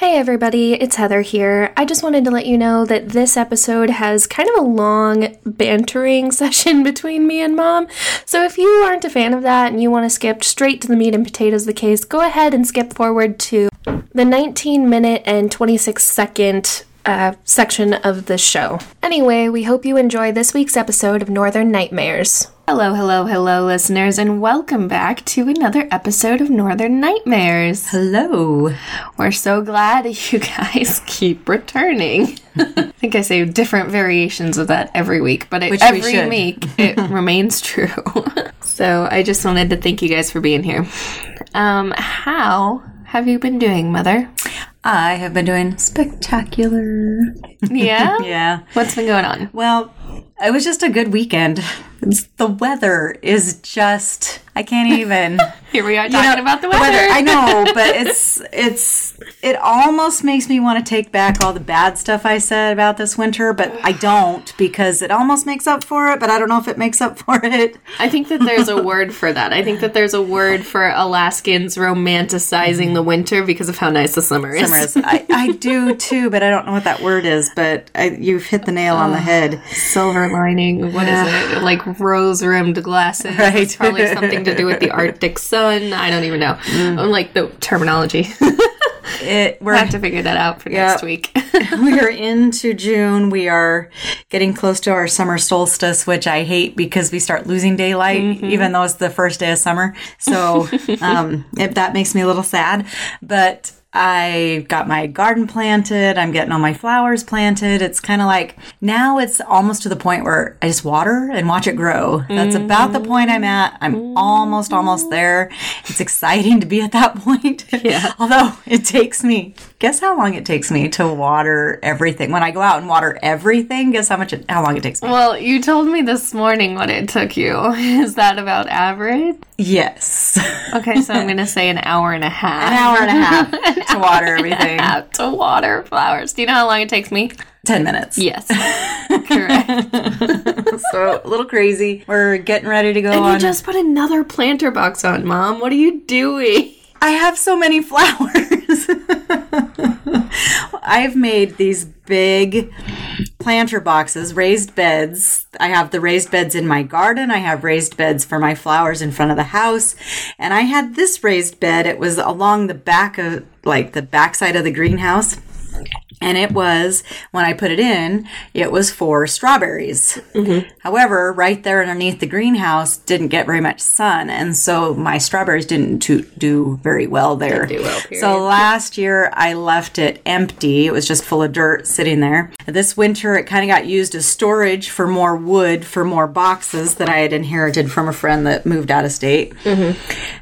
Hey everybody, it's Heather here. I just wanted to let you know that this episode has kind of a long bantering session between me and mom. So if you aren't a fan of that and you want to skip straight to the meat and potatoes of the case, go ahead and skip forward to the 19 minute and 26 second uh, section of the show. Anyway, we hope you enjoy this week's episode of Northern Nightmares. Hello, hello, hello, listeners, and welcome back to another episode of Northern Nightmares. Hello. We're so glad you guys keep returning. I think I say different variations of that every week, but it, we every should. week it remains true. so I just wanted to thank you guys for being here. Um, how have you been doing, Mother? I have been doing spectacular. Yeah? Yeah. What's been going on? Well, it was just a good weekend. It's- the weather is just I can't even Here we are You talking know, about the weather. I know, but it's it's it almost makes me want to take back all the bad stuff I said about this winter, but I don't because it almost makes up for it, but I don't know if it makes up for it. I think that there's a word for that. I think that there's a word for Alaskans romanticizing the winter because of how nice the summer is. Summer is- I, I do too, but I don't know what that word is, but I, you've hit the nail on the ah. head. Silver lining. What is it? Like rose rimmed glasses. Right. It's probably something to do with the Arctic sun. I don't even know. I'm like the terminology. It, I we're have to figure that out for Yeah. next week. we are into June. We are getting close to our summer solstice, which I hate because we start losing daylight, even though it's the first day of summer. So um, it, that makes me a little sad. But I got my garden planted. I'm getting all my flowers planted. It's kind of like now it's almost to the point where I just water and watch it grow. That's about the point I'm at. I'm mm. almost, almost there. It's exciting to be at that point. Yeah. Although it takes me, guess how long it takes me to water everything. When I go out and water everything, guess how much, it, how long it takes me? well, you told me this morning what it took you. Is that about average? Yes. Okay, so I'm going to say an hour and a half. An hour and a half to water everything. Have to water flowers. Do you know how long it takes me? 10 minutes. Yes. Correct. So a little crazy. We're getting ready to go And on. you just put another planter box on, Mom. What are you doing? I have so many flowers. I've made these big planter boxes, raised beds. I have the raised beds in my garden. I have raised beds for my flowers in front of the house. And I had this raised bed. It was along the back of, like, the backside of the greenhouse. And it was, when I put it in, it was for strawberries. However, right there underneath the greenhouse didn't get very much sun. And so my strawberries didn't to, do very well there. well, so last year I left it empty. It was just full of dirt sitting there. This winter it kind of got used as storage for more wood, for more boxes that I had inherited from a friend that moved out of state.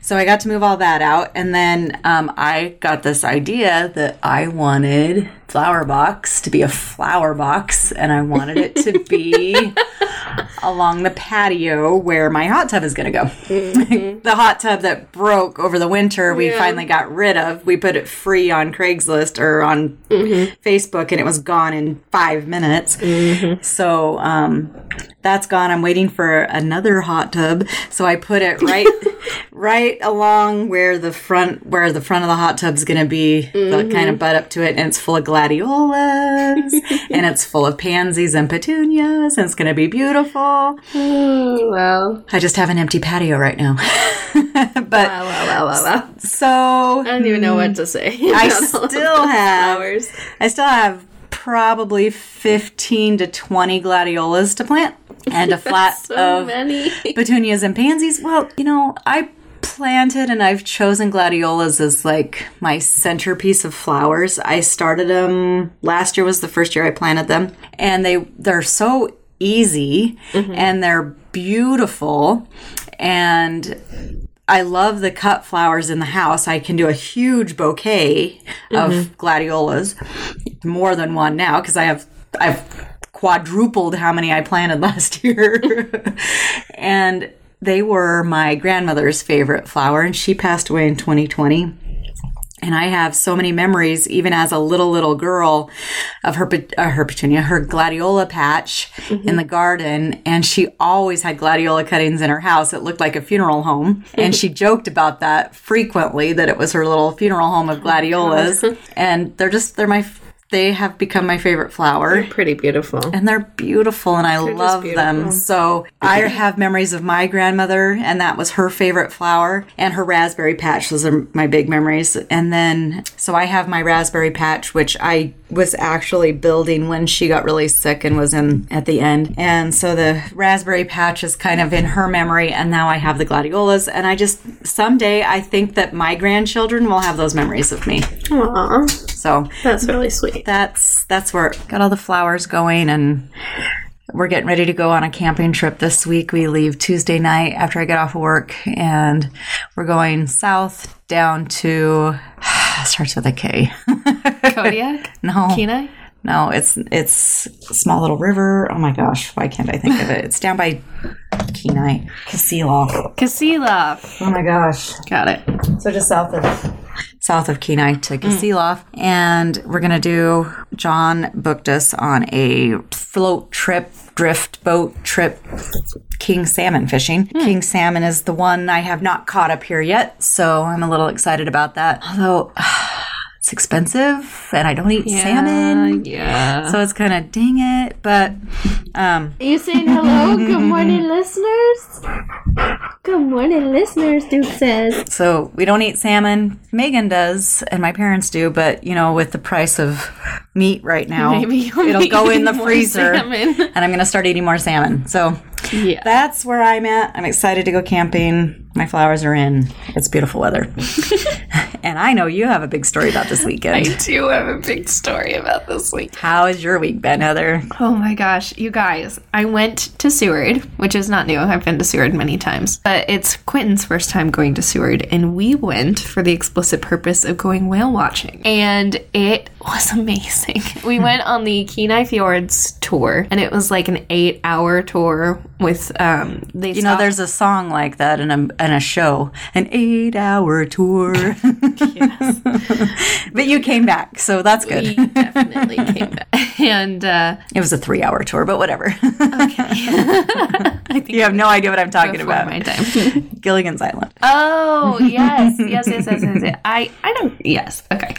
So I got to move all that out. And then um, I got this idea that I wanted flower box to be a flower box and I wanted it to be along the patio where my hot tub is going to go. Mm-hmm. the hot tub that broke over the winter, we finally got rid of. We put it free on Craigslist or on mm-hmm. Facebook and it was gone in five minutes. Mm-hmm. So um, that's gone. I'm waiting for another hot tub. So I put it right right along where the front where the front of the hot tub's going to be, the mm-hmm. kind of butt up to it and it's full of gladiolas and it's full of pansies and petunias and it's going to be beautiful. well, I just have an empty patio right now. but wow, wow, wow, wow, wow. so I don't even know what to say. I still have flowers. I still have probably 15 to 20 gladiolas to plant and a flat So of many. petunias and pansies. Well, you know, I planted and I've chosen gladiolas as like my centerpiece of flowers. I started them last year was the first year I planted them and they they're so easy mm-hmm. and they're beautiful and I love the cut flowers in the house. I can do a huge bouquet of mm-hmm. gladiolas, more than one now because I have I've quadrupled how many I planted last year. and they were my grandmother's favorite flower and she passed away in 2020. And I have so many memories, even as a little, little girl, of her, uh, her petunia, her gladiola patch in the garden. And she always had gladiola cuttings in her house. It looked like a funeral home. And she joked about that frequently, that it was her little funeral home of gladiolas. and they're just, they're my, they have become my favorite flower Pretty beautiful. and they're beautiful and I love them. So I have memories of my grandmother and that was her favorite flower and her raspberry patch. Those are my big memories. And then, so I have my raspberry patch, which I was actually building when she got really sick and was in at the end. And so the raspberry patch is kind of in her memory. And now I have the gladiolas. And I just, someday I think that my grandchildren will have those memories of me. Aw, So that's really sweet. that's that's where got all the flowers going and we're getting ready to go on a camping trip this week. We leave Tuesday night after I get off of work and we're going south down to starts with a K. Kodiak? No. Kenai? No, it's it's a small little river. Oh my gosh, why can't I think of it? It's down by Kenai. Kasilof. Kasilov. Oh my gosh. Got it. So just south of south of Kenai to mm. Kasilof, and we're gonna do. John booked us on a float trip, drift boat trip, king salmon fishing. Hmm. King salmon is the one I have not caught up here yet, so I'm a little excited about that. Although it's expensive, and I don't eat salmon. Yeah. So it's kind of dang it, but um, Are you saying hello? Good morning, listeners. Good morning, listeners. Duke says. So we don't eat salmon. Megan does, and my parents do. But you know, with the price of meat right now, Maybe it'll go in the freezer, salmon. and I'm going to start eating more salmon. So Yeah. that's where I'm at. I'm excited to go camping. My flowers are in. It's beautiful weather, and I know you have a big story about this weekend. I do have a big story about this week. How has your week been, Heather? Oh my gosh, you guys. I went to Seward, which is not new. I've been to Seward many times, but it's Quentin's first time going to Seward, and we went for the explicit purpose of going whale watching. And it was amazing. We went on the Kenai Fjords tour, and it was like an eight hour tour with, um, they You know, there's a song like that in a in a show, an eight hour tour. but you came back, so that's good. we definitely came back. And, uh, It was a three hour tour, but whatever. Okay. I think you have no idea what I'm talking about. my time. Gilligan's Island. Oh yes, yes, yes, yes, yes, yes. I, I don't. Yes, okay.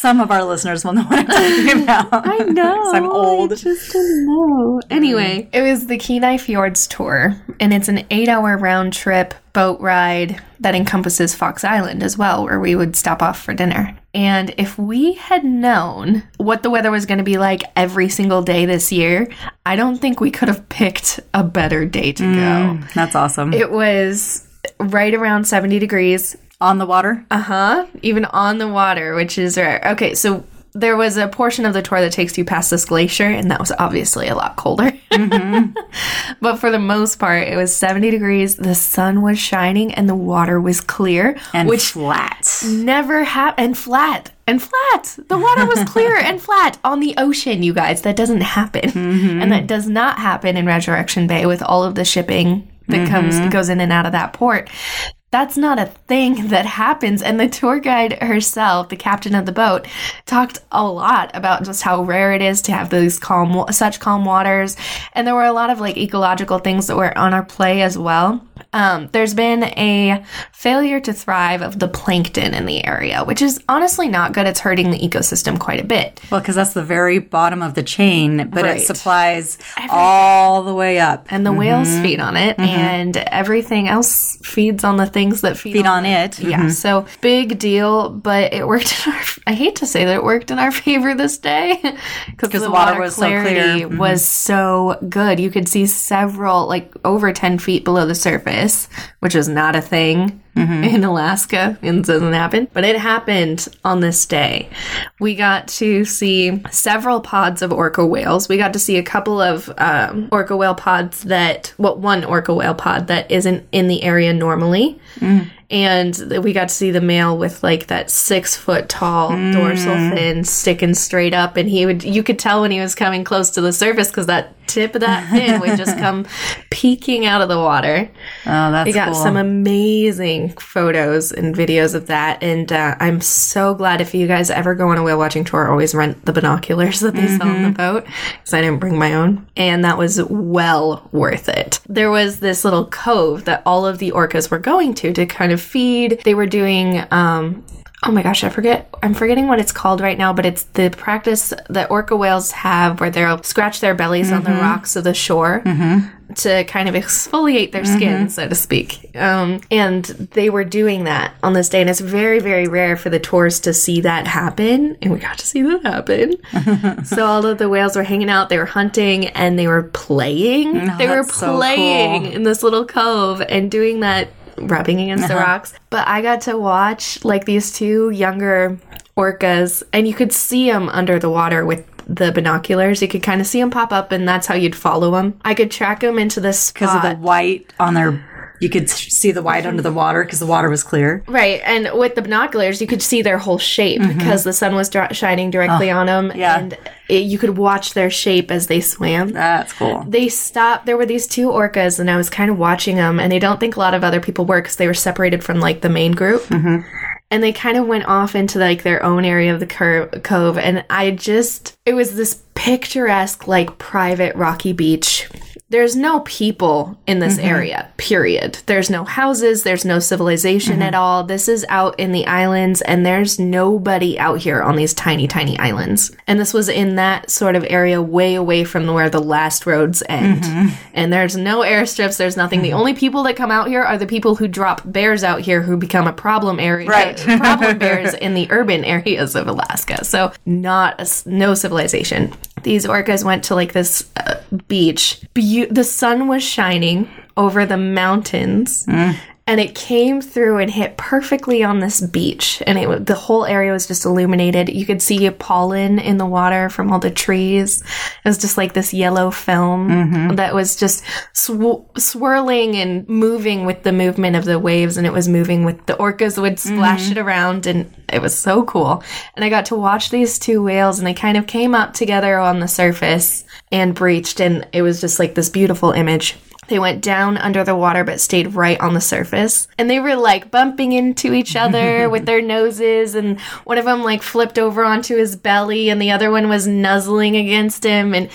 Some of our listeners will know what I'm talking about. I know. I'm old. I just didn't know. Anyway, it was the Kenai Fjords tour, and it's an eight-hour round trip boat ride that encompasses Fox Island as well, where we would stop off for dinner. And if we had known what the weather was going to be like every single day this year, I don't think we could have picked a better day to go. Mm, that's awesome. It was right around 70 degrees On the water? uh huh. Even on the water, which is rare. Okay, so there was a portion of the tour that takes you past this glacier, and that was obviously a lot colder. Mm-hmm. but for the most part, it was 70 degrees. The sun was shining, and the water was clear, and which flat. never happened. And flat. And flat. The water was clear and flat on the ocean, you guys. That doesn't happen. Mm-hmm. And that does not happen in Resurrection Bay with all of the shipping that comes mm-hmm. goes in and out of that port. That's not a thing that happens. And the tour guide herself, the captain of the boat, talked a lot about just how rare it is to have those calm, such calm waters. And there were a lot of like ecological things that were on our play as well. Um, there's been a failure to thrive of the plankton in the area, which is honestly not good. It's hurting the ecosystem quite a bit. Well, because that's the very bottom of the chain, but Right. it supplies all the way up. And the whales feed on it, and everything else feeds on the things that feed, Feed on it. Yeah, so big deal, but it worked in our. I hate to say that it worked in our favor this day because the, the water, water was so clear. clarity Mhm. was so good. You could see several, like over ten feet below the surface, which is not a thing in Alaska. It doesn't happen, but it happened on this day. We got to see several pods of orca whales. We got to see a couple of um, orca whale pods that, well, one orca whale pod that isn't in the area normally. And we got to see the male with like that six foot tall dorsal fin sticking straight up. And he would, you could tell when he was coming close to the surface because that tip of that fin would just come peeking out of the water. Oh, that's We got cool. some amazing photos and videos of that, and uh, I'm so glad if you guys ever go on a whale watching tour, always rent the binoculars that they sell on the boat because I didn't bring my own, and that was well worth it. There was this little cove that all of the orcas were going to to kind of feed. They were doing. Um, Oh my gosh, I forget. I'm forgetting what it's called right now, but it's the practice that orca whales have where they'll scratch their bellies on the rocks of the shore to kind of exfoliate their skin, so to speak. Um, and they were doing that on this day, and it's very, very rare for the tourists to see that happen. And we got to see that happen. so all of the whales were hanging out, they were hunting, and they were playing. they were that's so playing cool. in this little cove and doing that rubbing against the uh-huh. rocks. But I got to watch like these two younger orcas, and you could see them under the water with the binoculars. You could kind of see them pop up, and that's how you'd follow them. I could track them into this because of the white on their. You could see the white under the water because the water was clear. Right, and with the binoculars, you could see their whole shape mm-hmm. because the sun was dr- shining directly oh, on them, yeah. and it, you could watch their shape as they swam. That's cool. they stopped. There were these two orcas, and I was kind of watching them. And I don't think a lot of other people were because they were separated from like the main group. Mm-hmm. And they kind of went off into like their own area of the cove. And I just, it was this picturesque, like private rocky beach. There's no people in this mm-hmm. area, period. There's no houses, there's no civilization at mm-hmm. all. This is out in the islands, and there's nobody out here on these tiny, tiny islands. And this was in that sort of area way away from where the last roads end. Mm-hmm. And there's no airstrips, there's nothing. The only people that come out here are the people who drop bears out here who become a problem area. Right. problem bears in the urban areas of Alaska. So, not a no civilization. These orcas went to like this uh, beach. Beau- the sun was shining over the mountains. And it came through and hit perfectly on this beach, and it the whole area was just illuminated. You could see pollen in the water from all the trees. It was just like this yellow film mm-hmm. that was just sw- swirling and moving with the movement of the waves, and it was moving with the orcas would mm-hmm. splash it around, and it was so cool. And I got to watch these two whales, and they kind of came up together on the surface and breached, and it was just like this beautiful image. They went down under the water but stayed right on the surface. And they were like bumping into each other with their noses. And one of them like flipped over onto his belly and the other one was nuzzling against him. And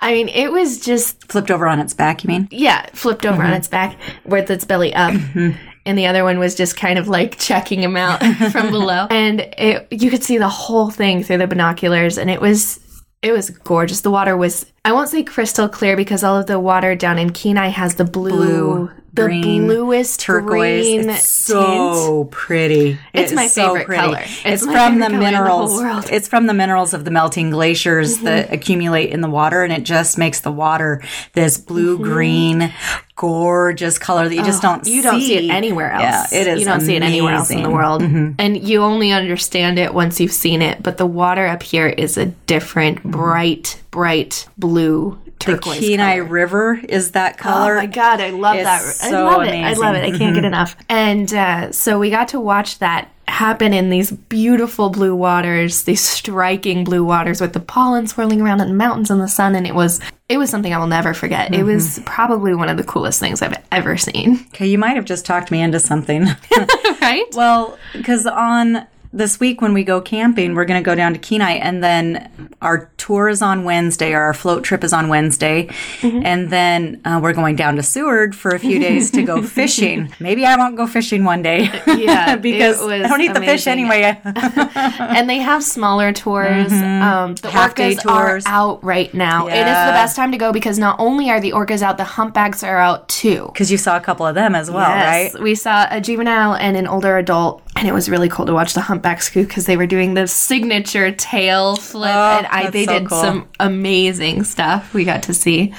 I mean, it was just, Flipped over on its back, you mean? yeah, flipped over on mm-hmm. its back with its belly up. Mm-hmm. And the other one was just kind of like checking him out from below. And it, you could see the whole thing through the binoculars. And it was, it was gorgeous. The water was, I won't say crystal clear because all of the water down in Kenai has the blue, Blue, the green, bluest Turquoise. green It's so pretty. It's It my so favorite pretty. color. It's, It's from the favorite color in the whole minerals. world. Mm-hmm. It's from the minerals of the melting glaciers that accumulate in the water, and it just makes the water this blue green, gorgeous color that you just don't. Mm-hmm. You don't see it anywhere else. Yeah, it is. You don't see it anywhere else in the amazing. Mm-hmm. world. And you only understand it once you've seen it. But the water up here is a different, bright, bright blue Mm-hmm. The turquoise. Kenai color. River is that color. Oh my god, I love It's that. I so love it. I love it. I amazing. Mm-hmm. can't get enough. And uh, so we got to watch that happen in these beautiful blue waters, these striking blue waters with the pollen swirling around in the mountains in the sun, and it was it was something I will never forget. It Mm-hmm. was probably one of the coolest things I've ever seen. Okay, you might have just talked me into something. right? Well, because on this week when we go camping, we're going to go down to Kenai, and then our tour is on Wednesday, or our float trip is on Wednesday, Mm-hmm. and then uh, we're going down to Seward for a few days to go fishing. Maybe I won't go fishing one day. Yeah, because I don't eat the fish anyway. and they have smaller tours. Um, the Mm-hmm. Half-day orcas are tours. out right now. It is the best time to go because not only are the orcas out, the humpbacks are out too. Because you saw a couple of them as well, Yes, right? we saw a juvenile and an older adult, and it was really cool to watch the scoot because they were doing the signature tail flip, Oh, and I they so did cool. some amazing stuff. We got to see.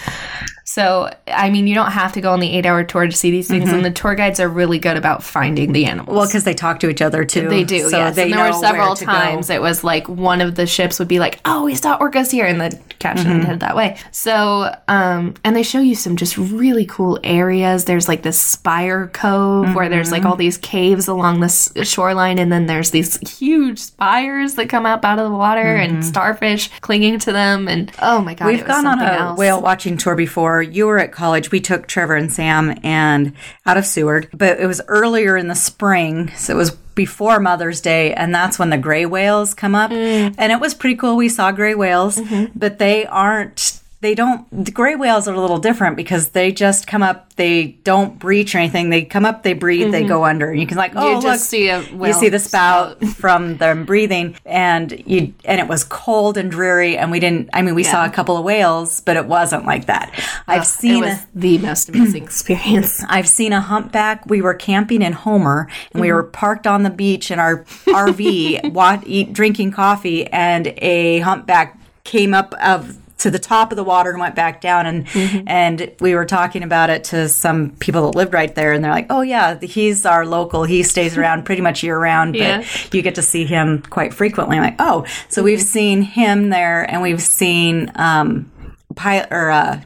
So, I mean, you don't have to go on the eight hour tour to see these things, and the tour guides are really good about finding the animals. Well, because they talk to each other too. They do, so yes. They and there were several to go. times it was like one of the ships would be like, "Oh, we saw orcas here," and the caption Mm-hmm. would head that way. So, um, and they show you some just really cool areas. There's like this Spire Cove where there's Mm-hmm. like all these caves along the shoreline, and then there's these huge spires that come up out of the water and starfish clinging to them. And oh my god, Mm-hmm. We've gone on a else. whale watching tour before. You were at college. We took Trevor and Sam and out of Seward, but it was earlier in the spring, so it was before Mother's Day, and that's when the gray whales come up, Mm. and it was pretty cool. We saw gray whales, Mm-hmm. but they aren't. They don't. The gray whales are a little different because they just come up. They don't breach or anything. They come up, they breathe, they go under. And you can like, oh, Mm-hmm. You look, just see a you see the spout from them breathing and you and it was cold and dreary and we didn't i mean we saw a couple of whales but it wasn't like that i've It seen was the most amazing experience. I've seen a humpback. We were camping in Homer, and we were parked on the beach in our RV, wa- eat, drinking coffee, and a humpback came up of to the top of the water and went back down. And and we were talking about it to some people that lived right there. And they're like oh yeah he's our local. He stays around pretty much year round but Yeah. you get to see him quite frequently. I'm like oh so we've seen him there and we've seen um pilot or uh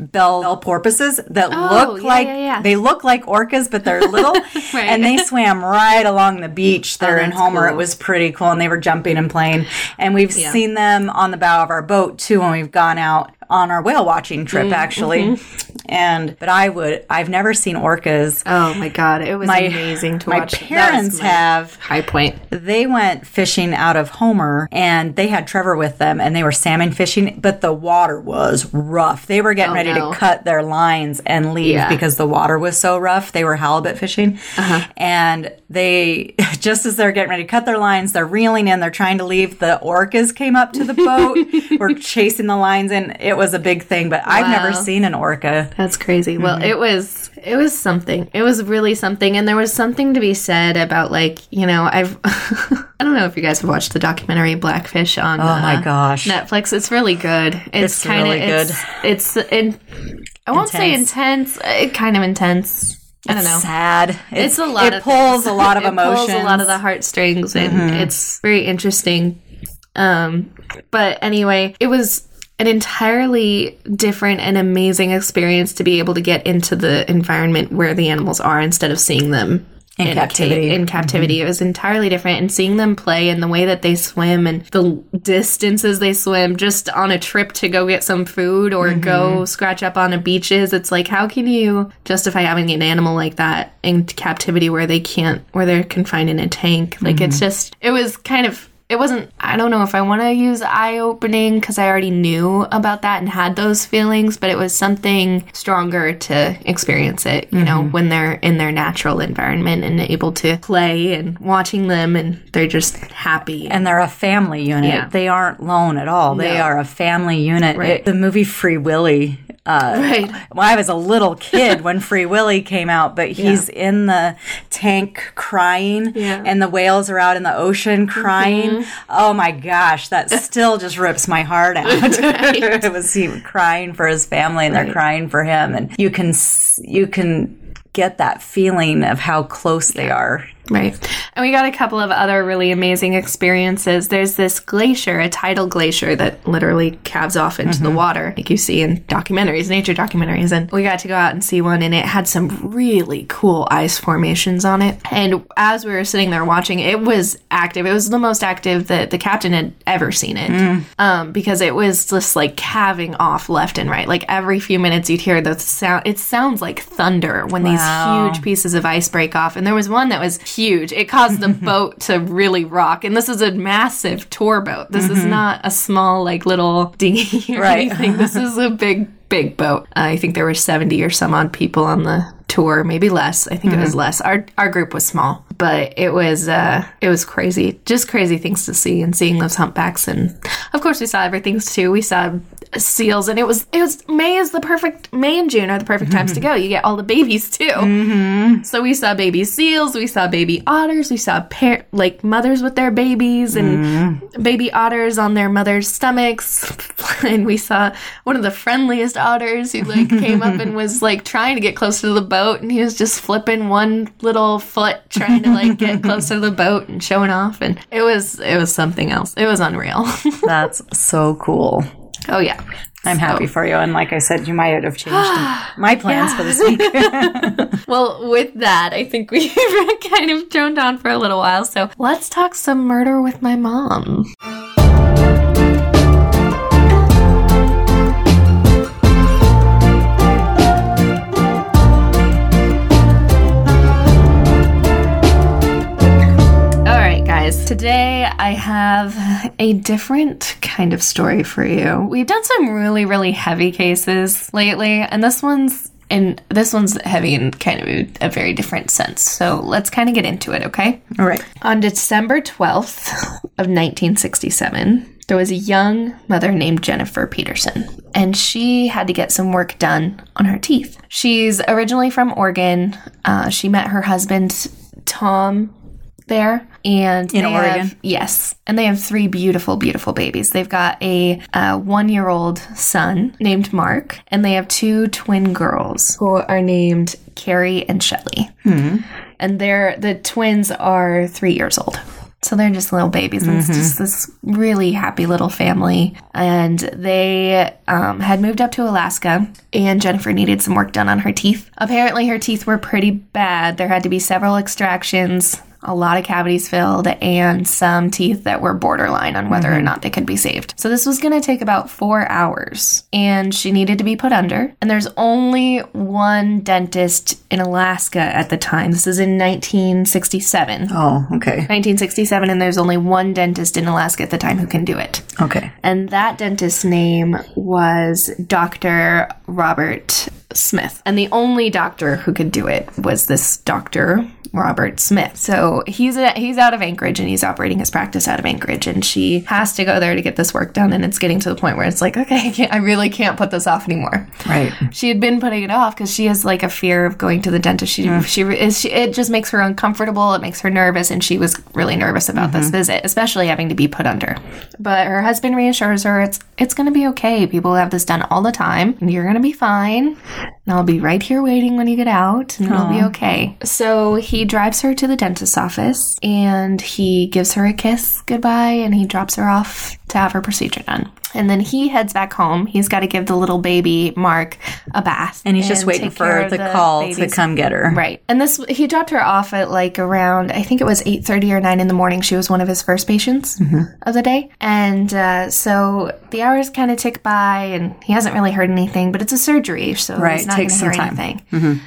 bell, bell porpoises that Oh, look yeah, like yeah, yeah. they look like orcas, but they're little. And they swam right along the beach oh, there in Oh, that's Homer. It was pretty cool. And they were jumping and playing. And we've seen them on the bow of our boat too when we've gone out on our whale watching trip, Mm, actually. mm-hmm. And, but I would, I've never seen orcas. Oh my god, it was My- amazing to my watch. Parents my have- high point. They went fishing out of Homer and they had Trevor with them and they were salmon fishing, but the water was rough. They were getting Oh, ready no. to cut their lines and leave Yeah. because the water was so rough. They were halibut fishing. Uh-huh. And they, just as they're getting ready to cut their lines, they're reeling in, they're trying to leave. The orcas came up to the boat, were chasing the lines and It was a big thing, but I've never seen an orca. That's crazy. Mm-hmm. Well, it was it was something. It was really something, and there was something to be said about like you know I've I don't know if you guys have watched the documentary Blackfish on Oh my uh, gosh. Netflix. It's really good. It's, It's kind of really good. It's, it's in, I won't say intense. uh, kind of intense. I don't know. It's Sad. It's a lot. It pulls a lot of it emotions. Mm-hmm. Pulls a lot of the heartstrings, and it's very interesting. Um, but anyway, it was an entirely different and amazing experience to be able to get into the environment where the animals are instead of seeing them In a captivity. ca- in captivity, mm-hmm. it was entirely different, and seeing them play and the way that they swim and the distances they swim, just on a trip to go get some food or go mm-hmm. scratch up on a beaches. It's like, how can you justify having an animal like that in captivity where they can't, where they're confined in a tank? Like, it's mm-hmm. just, it was kind of. It wasn't, I don't know if I want to use eye opening because I already knew about that and had those feelings, but it was something stronger to experience it, you know, when they're in their natural environment and able to play and watching them and they're just happy. and they're a family unit. Yeah. They aren't lone at all. They No. are a family unit. Right. It- the movie Free Willy. Uh, right. well, I was a little kid when Free Willy came out, but he's in the tank crying, Yeah. Mm-hmm. and the whales are out in the ocean crying. Oh my gosh, that still just rips my heart out. it was he crying for his family, and they're crying for him, and you can you can get that feeling of how close they are. Right. And we got a couple of other really amazing experiences. There's this glacier, a tidal glacier that literally calves off into the water, like you see in documentaries, nature documentaries. And we got to go out and see one, and it had some really cool ice formations on it. And as we were sitting there watching, it was active. It was the most active that the captain had ever seen it. Um, because it was just like calving off left and right. Like every few minutes you'd hear the sound. It sounds like thunder when Wow. these huge pieces of ice break off. And there was one that was huge. It caused the boat to really rock. And this is a massive tour boat. This is not a small, like, little dinghy or Right. anything. This is a big, big boat. I think there were 70 or some odd people on the tour, maybe less. I think it was less. Our our group was small, but it was uh it was crazy. Just crazy things to see and seeing those humpbacks and of course we saw everything too. We saw seals and it was it was May is the perfect May and June are the perfect times to go. You get all the babies too. Mm-hmm. So we saw baby seals, we saw baby otters, we saw pair like mothers with their babies and mm-hmm. baby otters on their mothers' stomachs and we saw one of the friendliest otters who like came up and was like trying to get closer to the boat and he was just flipping one little foot trying to like get closer to the boat and showing off and it was it was something else. It was unreal. That's so cool. Oh yeah. I'm happy for you. And like I said, you might have changed my plans for this week. Well, with that, I think we've kind of droned on for a little while. So let's talk some murder with my mom. I have a different kind of story for you. We've done some really, really heavy cases lately, and this one's and this one's heavy in kind of a, a very different sense. So let's kind of get into it, okay? All right. On December 12th of 1967, there was a young mother named Jennifer Peterson, and she had to get some work done on her teeth. She's originally from Oregon. Uh, she met her husband, Tom, there. And In Oregon? have- yes. And they have three beautiful, beautiful babies. They've got a uh, one year old son named Mark, and they have two twin girls who are named Carrie and Shelley. And they're the twins are three years old. So they're just little babies. And It's just this really happy little family. And they um, had moved up to Alaska, and Jennifer needed some work done on her teeth. Apparently, her teeth were pretty bad. There had to be several extractions, a lot of cavities filled, and some teeth that were borderline on whether or mm-hmm. not they could be saved. So this was going to take about four hours, and she needed to be put under. And there's only one dentist in Alaska at the time. This is in 1967. Oh, okay. 1967, and there's only one dentist in Alaska at the time who can do it. Okay. And that dentist's name was Dr. Robert Smith. And the only doctor who could do it was this Dr. Robert Smith. So he's a, he's out of Anchorage and he's operating his practice out of Anchorage and she has to go there to get this work done and it's getting to the point where it's like okay I, can't, I really can't put this off anymore. Right. She had been putting it off because she has like a fear of going to the dentist. She mm. she is she, it just makes her uncomfortable. It makes her nervous, and she was really nervous about this mm-hmm. visit, especially having to be put under. But her husband reassures her it's it's going to be okay. People have this done all the time, and you're going to be fine. And I'll be right here waiting when you get out, and it'll be okay. So he drives her to the dentist's office, and he gives her a kiss goodbye, and he drops her off to have her procedure done. And then he heads back home. He's got to give the little baby Mark a bath, And he's just waiting for of the, call to come get her. Right, and this he dropped her off at like around I think it was eight thirty or nine in the morning. She was one of his first patients of the day, and uh, so the hours kind of tick by, and he hasn't really heard anything. But it's a surgery, so Right, he's not takes going to hear time. Mm-hmm. anything.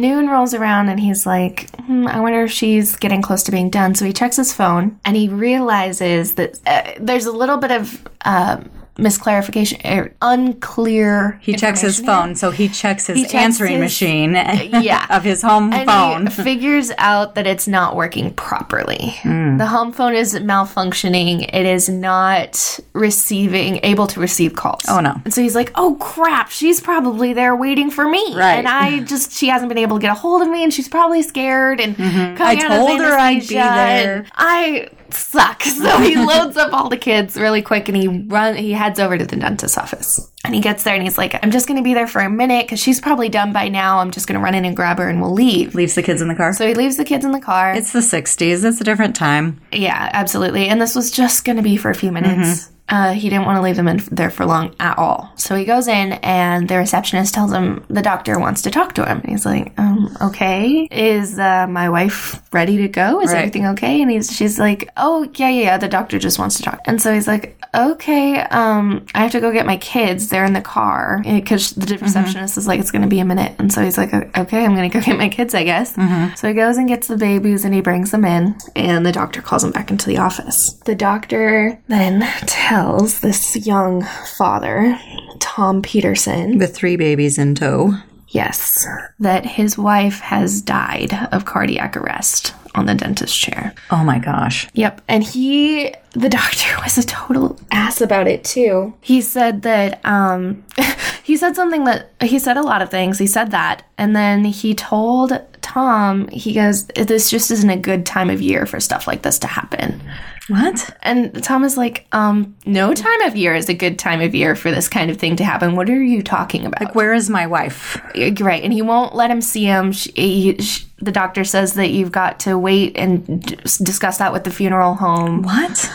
Noon rolls around, and he's like, hmm, "I wonder if she's getting close to being done." So he checks his phone, and he realizes that uh, there's a little bit of. Um, misclarification or unclear He checks his phone, so he checks his checks answering his- machine yeah. of his home and phone. he figures out that it's not working properly. Hmm. The home phone is malfunctioning. It is not receiving, able to receive calls. Oh, no. And so he's like, "Oh crap, she's probably there waiting for me." Right. And I just she hasn't been able to get a hold of me, and she's probably scared. And Mm-hmm. I told her I'd be there. I suck. So he loads up all the kids really quick, and he run. He heads over to the dentist's office. And he gets there and he's like, I'm just going to be there for a minute because she's probably done by now. I'm just going to run in and grab her and we'll leave. Leaves the kids in the car. So he leaves the kids in the car. it's the 60s. It's a different time. yeah, absolutely. And this was just going to be for a few minutes. Mm-hmm. Uh, he didn't want to leave them in there for long at all. So he goes in, and the receptionist tells him the doctor wants to talk to him. And he's like, um, "Okay, is uh, my wife ready to go? Is Right. everything okay?" And he's, she's like, "Oh yeah, yeah, yeah. The doctor just wants to talk." And so he's like, "Okay, um, I have to go get my kids. They're in the car because the receptionist is like, it's going to be a minute." And so he's like, "Okay, I'm going to go get my kids, I guess." So he goes and gets the babies, and he brings them in, and the doctor calls him back into the office. The doctor then tells this young father, Tom Peterson, With three babies in tow. yes, that his wife has died of cardiac arrest on the dentist chair. Oh my gosh. Yep. And he, the doctor, was a total ass about it too. He said that, um, he said something that, he said a lot of things. He said that. And then he told Tom, he goes, this just isn't a good time of year for stuff like this to happen. What? And Tom is like, um, no time of year is a good time of year for this kind of thing to happen. What are you talking about? Like, where is my wife? right. And he won't let him see him. She, he, sh the doctor says that you've got to wait and d- discuss that with the funeral home, What?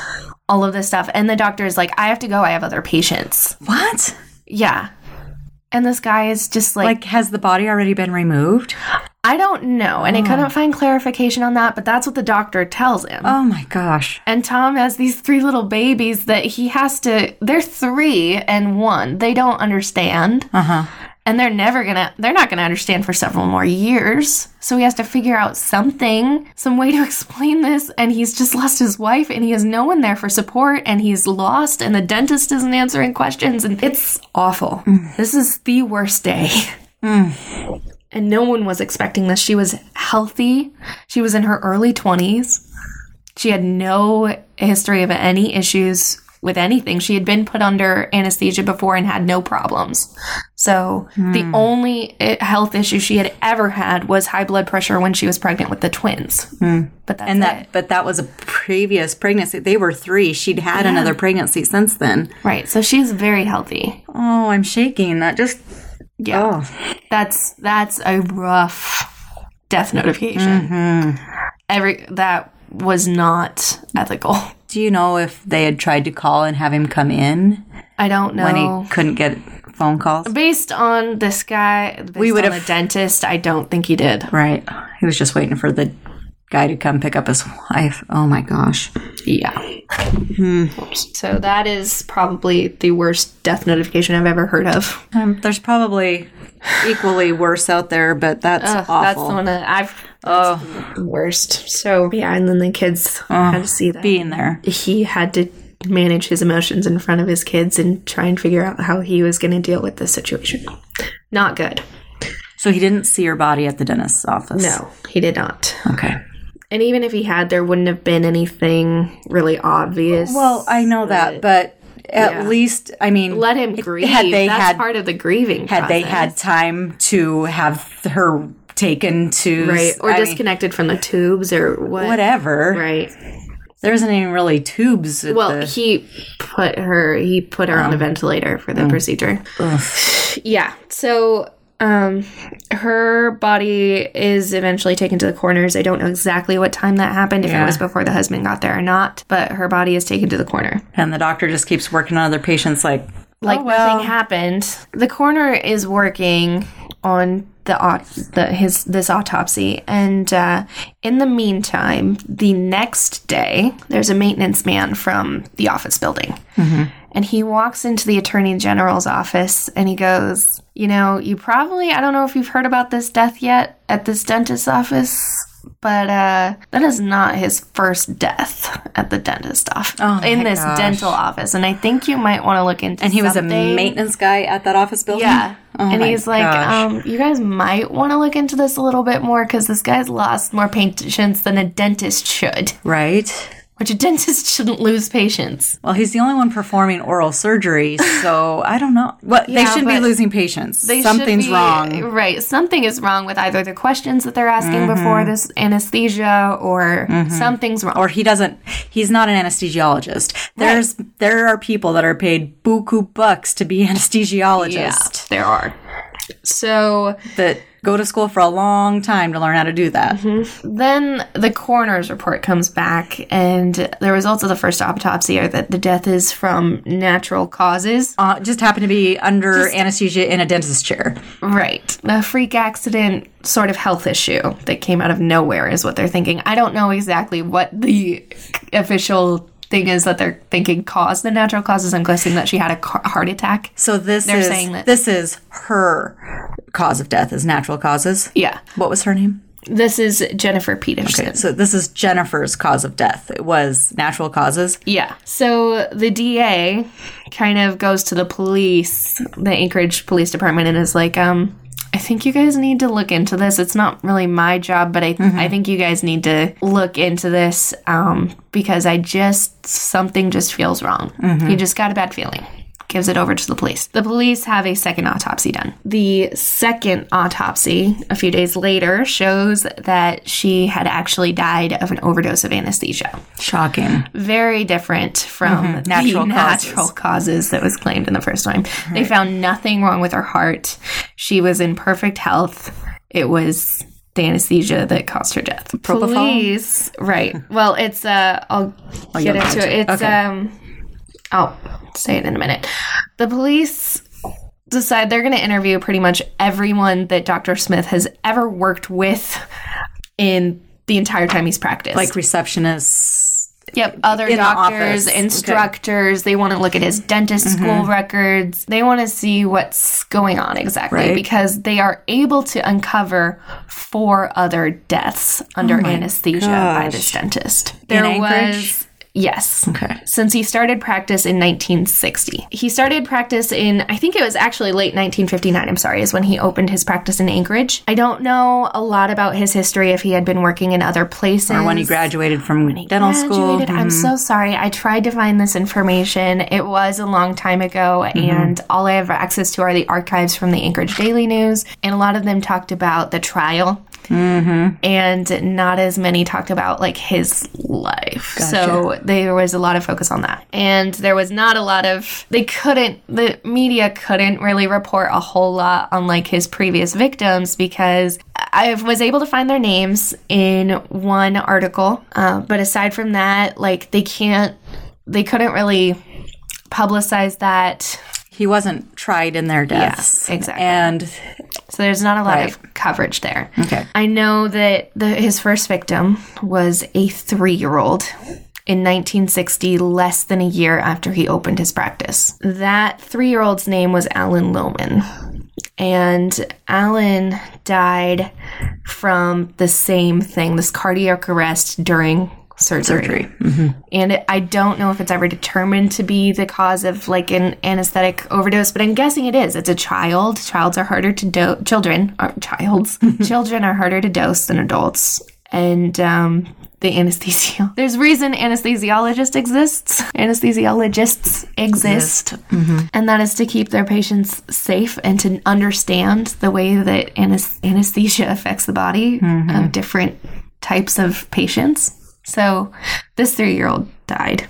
all of this stuff. And the doctor is like, I have to go. I have other patients. What? Yeah. And this guy is just like, Like, has the body already been removed? I don't know. And I couldn't find clarification on that, but that's what the doctor tells him. Oh my gosh. And Tom has these three little babies that he has to, they're three and one. They don't understand. Uh huh. And they're never gonna, they're not gonna understand for several more years. So he has to figure out something, some way to explain this. And he's just lost his wife and he has no one there for support and he's lost and the dentist isn't answering questions. And it's awful. This is the worst day. And no one was expecting this. She was healthy. She was in her early 20s. She had no history of any issues with anything. She had been put under anesthesia before and had no problems. So the hmm. only eh, health issue she had ever had was high blood pressure when she was pregnant with the twins. Hmm. But that's And it. that, but that was a previous pregnancy. They were three. She'd had another pregnancy since then. right. So she's very healthy. Oh, I'm shaking. That just. Yeah. Oh. That's that's a rough death notification. Mm-hmm. Every that was not ethical. Do you know if they had tried to call and have him come in I don't know. when he couldn't get phone calls? Based on this guy, based We would on have- a dentist. I don't think he did. Right. He was just waiting for the guy to come pick up his wife. Oh my gosh. Yeah. So that is probably the worst death notification I've ever heard of. Um, there's probably equally worse out there, but that's awful. That's the one that I've. Oh, worst. So yeah, and then the kids had to see that Being there. he had to manage his emotions in front of his kids and try and figure out how he was going to deal with this situation. Not good. So he didn't see her body at the dentist's office. No, he did not. Okay. And even if he had, there wouldn't have been anything really obvious. Well, I know that, but at Yeah. least I mean, let him grieve. Had they That's had part of the grieving. had they had time to have her taken to right or I mean, disconnected from the tubes or what? whatever. Right. There isn't even really tubes. At Well, the, he put her he put her on a um, ventilator for the mm. procedure. Yeah. So um her body is eventually taken to the coroner's. I don't know exactly what time that happened, if Yeah. it was before the husband got there or not, but her body is taken to the coroner. and the doctor just keeps working on other patients. Like, Like oh, well. nothing happened. The coroner is working on the, aut- the his this autopsy and uh, in the meantime the next day there's a maintenance man from the office building and he walks into the attorney general's office and he goes you know you probably i don't know if you've heard about this death yet at this dentist's office but uh, that is not his first death at the dentist office Oh in this gosh. dental office and i think you might want to look into and he was a maintenance guy at that office building. Yeah. Oh and he's like, um, you guys might want to look into this a little bit more because this guy's lost more patients than a dentist should. right. Which a dentist shouldn't lose patients. Well, he's the only one performing oral surgery, so I don't know. Well, they shouldn't be losing patients. Something's be- wrong. Right. Something is wrong with either the questions that they're asking Mm-hmm. before this anesthesia or something's wrong. Or he doesn't. He's not an anesthesiologist. There's there are people that are paid buku bucks to be yeah, anesthesiologists there are. So that go to school for a long time to learn how to do that. Mm-hmm. Then the coroner's report comes back, and the results of the first autopsy are that the death is from natural causes. Uh, just happened to be under anesthesia in a dentist's chair. Right. A freak accident sort of health issue that came out of nowhere is what they're thinking. I don't know exactly what the official thing is that they're thinking cause the natural causes. I'm guessing that she had a ca- heart attack. So this They're is saying that- this is her cause of death is natural causes. Yeah. What was her name? This is Jennifer Peterson. Okay, So this is Jennifer's cause of death. It was natural causes. Yeah. So the DA kind of goes to the police, the Anchorage Police Department, and is like, um, I think you guys need to look into this. It's not really my job, but I, I think you guys need to look into this um, because I just, something just feels wrong. You just got a bad feeling. Gives it over to the police. The police have a second autopsy done. The second autopsy, a few days later, shows that she had actually died of an overdose of anesthesia. Shocking. Very different from Natural the causes. natural causes that was claimed in the first time. They found nothing wrong with her heart. She was in perfect health. It was the anesthesia that caused her death. Propofol? Police, right? Well, it's uh, I'll get you'll into get it. It's Okay. um, I'll say it in a minute. The police decide they're going to interview pretty much everyone that Dr. Smith has ever worked with in the entire time he's practiced. Like receptionists. Yep, other doctors, office. Okay. instructors, they want to look at his dentist school records. They want to see what's going on exactly Right. because they are able to uncover four other deaths under anesthesia by this dentist. There was Yes. Okay. Since he started practice in 1960. He started practice in, I think it was actually late 1959, I'm sorry, is when he opened his practice in Anchorage. I don't know a lot about his history if he had been working in other places. Or when he graduated from dental school. Graduated. I'm so mm-hmm. sorry. I tried to find this information. It was a long time ago, mm-hmm. and all I have access to are the archives from the Anchorage Daily News. And a lot of them talked about the trial. And not as many talked about like his life. So there was a lot of focus on that. And there was not a lot of, they couldn't, the media couldn't really report a whole lot on like his previous victims because I was able to find their names in one article. Uh, but aside from that, like they can't, they couldn't really publicize that. He wasn't tried in their deaths. Yes, exactly. And So there's not a lot Right. of coverage there. Okay. I know that the, his first victim was a three year old in 1960, less than a year after he opened his practice. That three year old's name was Alan Lohman. And Alan died from the same thing, this cardiac arrest during surgery. surgery. Mm-hmm. And it, I don't know if it's ever determined to be the cause of like an anesthetic overdose, but I'm guessing it is. It's a child. Childs are harder to dose. Children are childs. Children are harder to dose than adults. And um, the anesthesia. There's reason anesthesiologist exists. Anesthesiologists exist, mm-hmm. and that is to keep their patients safe and to understand the way that anes- anesthesia affects the body mm-hmm. of different types of patients. So, this three-year-old died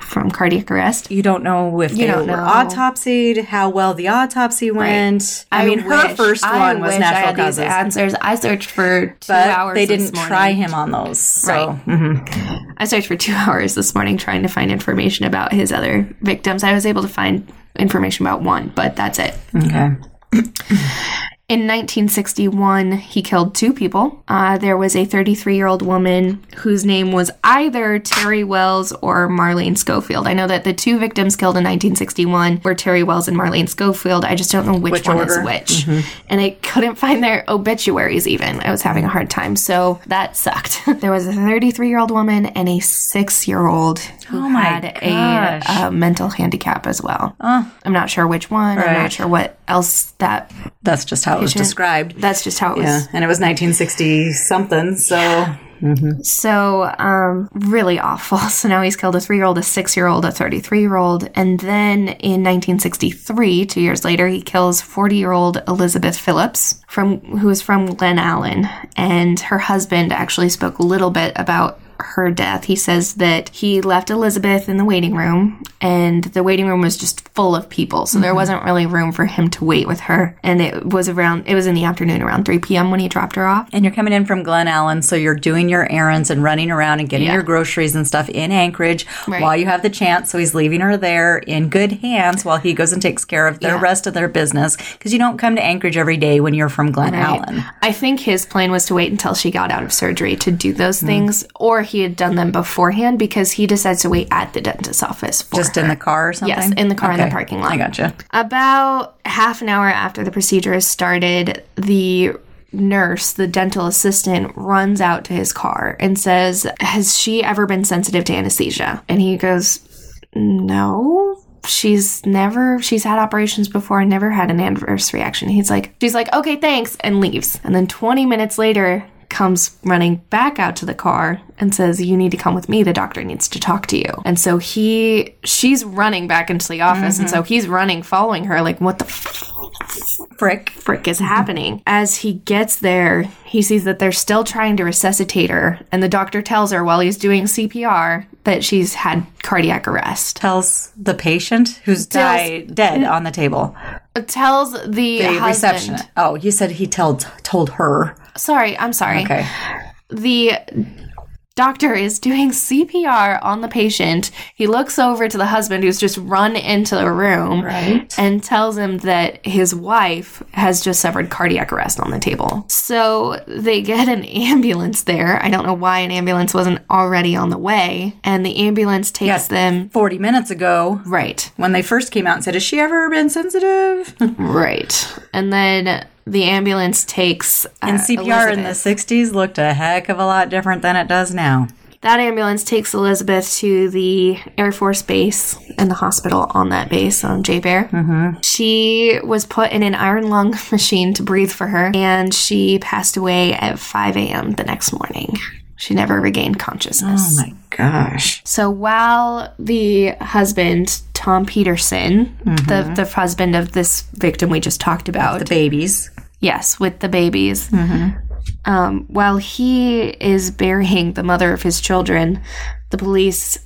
from cardiac arrest. you don't know if they don't were know. autopsied, how well the autopsy went. I, mean, her first I one was I natural had these causes. answers. I searched for two But hours. they didn't try him on those. So. Right. mhm. I searched for two hours this morning trying to find information about his other victims. I was able to find information about one, but that's it. Okay. In 1961, he killed two people. Uh, there was a 33 year old woman whose name was either Terry Wells or Marlene Schofield. I know that the two victims killed in 1961 were Terry Wells and Marlene Schofield. I just don't know which, Which one order? is which. And I couldn't find their obituaries even. I was having a hard time. So that sucked. there was a 33 year old woman and a six year old who Oh my had a, gosh. uh mental handicap as well. I'm not sure which one. I'm not sure what else that. That's just how it was described. That's just how it was. Yeah. And it was 1960 something. So So, um, really awful. So now he's killed a three year old, a six year old, a 33 year old. And then in 1963, two years later, he kills 40 year old Elizabeth Phillips, from, who is from Glennallen. And her husband actually spoke a little bit about her death. He says that he left Elizabeth in the waiting room, and the waiting room was just full of people. So there mm-hmm. wasn't really room for him to wait with her. And it was around, it was in the afternoon, around 3 p.m. when he dropped her off. And you're coming in from Glennallen, so you're doing your errands and running around and getting Yeah. your groceries and stuff in Anchorage Right. while you have the chance. So he's leaving her there in good hands while he goes and takes care of the Yeah. rest of their business because you don't come to Anchorage every day when you're from Glennallen. I think his plan was to wait until she got out of surgery to do those mm. things, or he had done them beforehand because he decides to wait at the dentist's office. Just in the car or something? Yes, in the car in the parking lot. I gotcha. About half an hour after the procedure is started, the nurse, the dental assistant, runs out to his car and says, Has she ever been sensitive to anesthesia? And he goes, No. She's never, she's had operations before and never had an adverse reaction. He's like, she's like, okay, thanks, and leaves. And then 20 minutes later, comes running back out to the car and says, You need to come with me. The doctor needs to talk to you. And so he, she's running back into the office. And so mm-hmm. he's running, following her, like, What the Frick. frick is happening? As he gets there, he sees that they're still trying to resuscitate her. And the doctor tells her while he's doing CPR that she's had cardiac arrest. Tells the patient who's died dead on the table. Tells the, The receptionist. Oh, you said he told told her. Sorry, I'm sorry. Okay. the doctor is doing CPR on the patient. He looks over to the husband who's just run into the room Right. and tells him that his wife has just suffered cardiac arrest on the table. So they get an ambulance there. I don't know why an ambulance wasn't already on the way. And the ambulance takes Yes. them. 40 minutes ago, Right, when they first came out and said, Has she ever been sensitive? right. And then the ambulance takes. Uh, And CPR in the 60s looked a heck of a lot different than it does now. That ambulance takes Elizabeth to the Air Force base and the hospital on that base on JBER. Mm-hmm. She was put in an iron lung machine to breathe for her, and she passed away at 5 a.m. the next morning. She never regained consciousness. Oh my gosh. So while the husband, Tom Peterson, the, the husband of this victim we just talked about, The babies. Yes, with the babies. Mm-hmm. Um, while he is burying the mother of his children, the police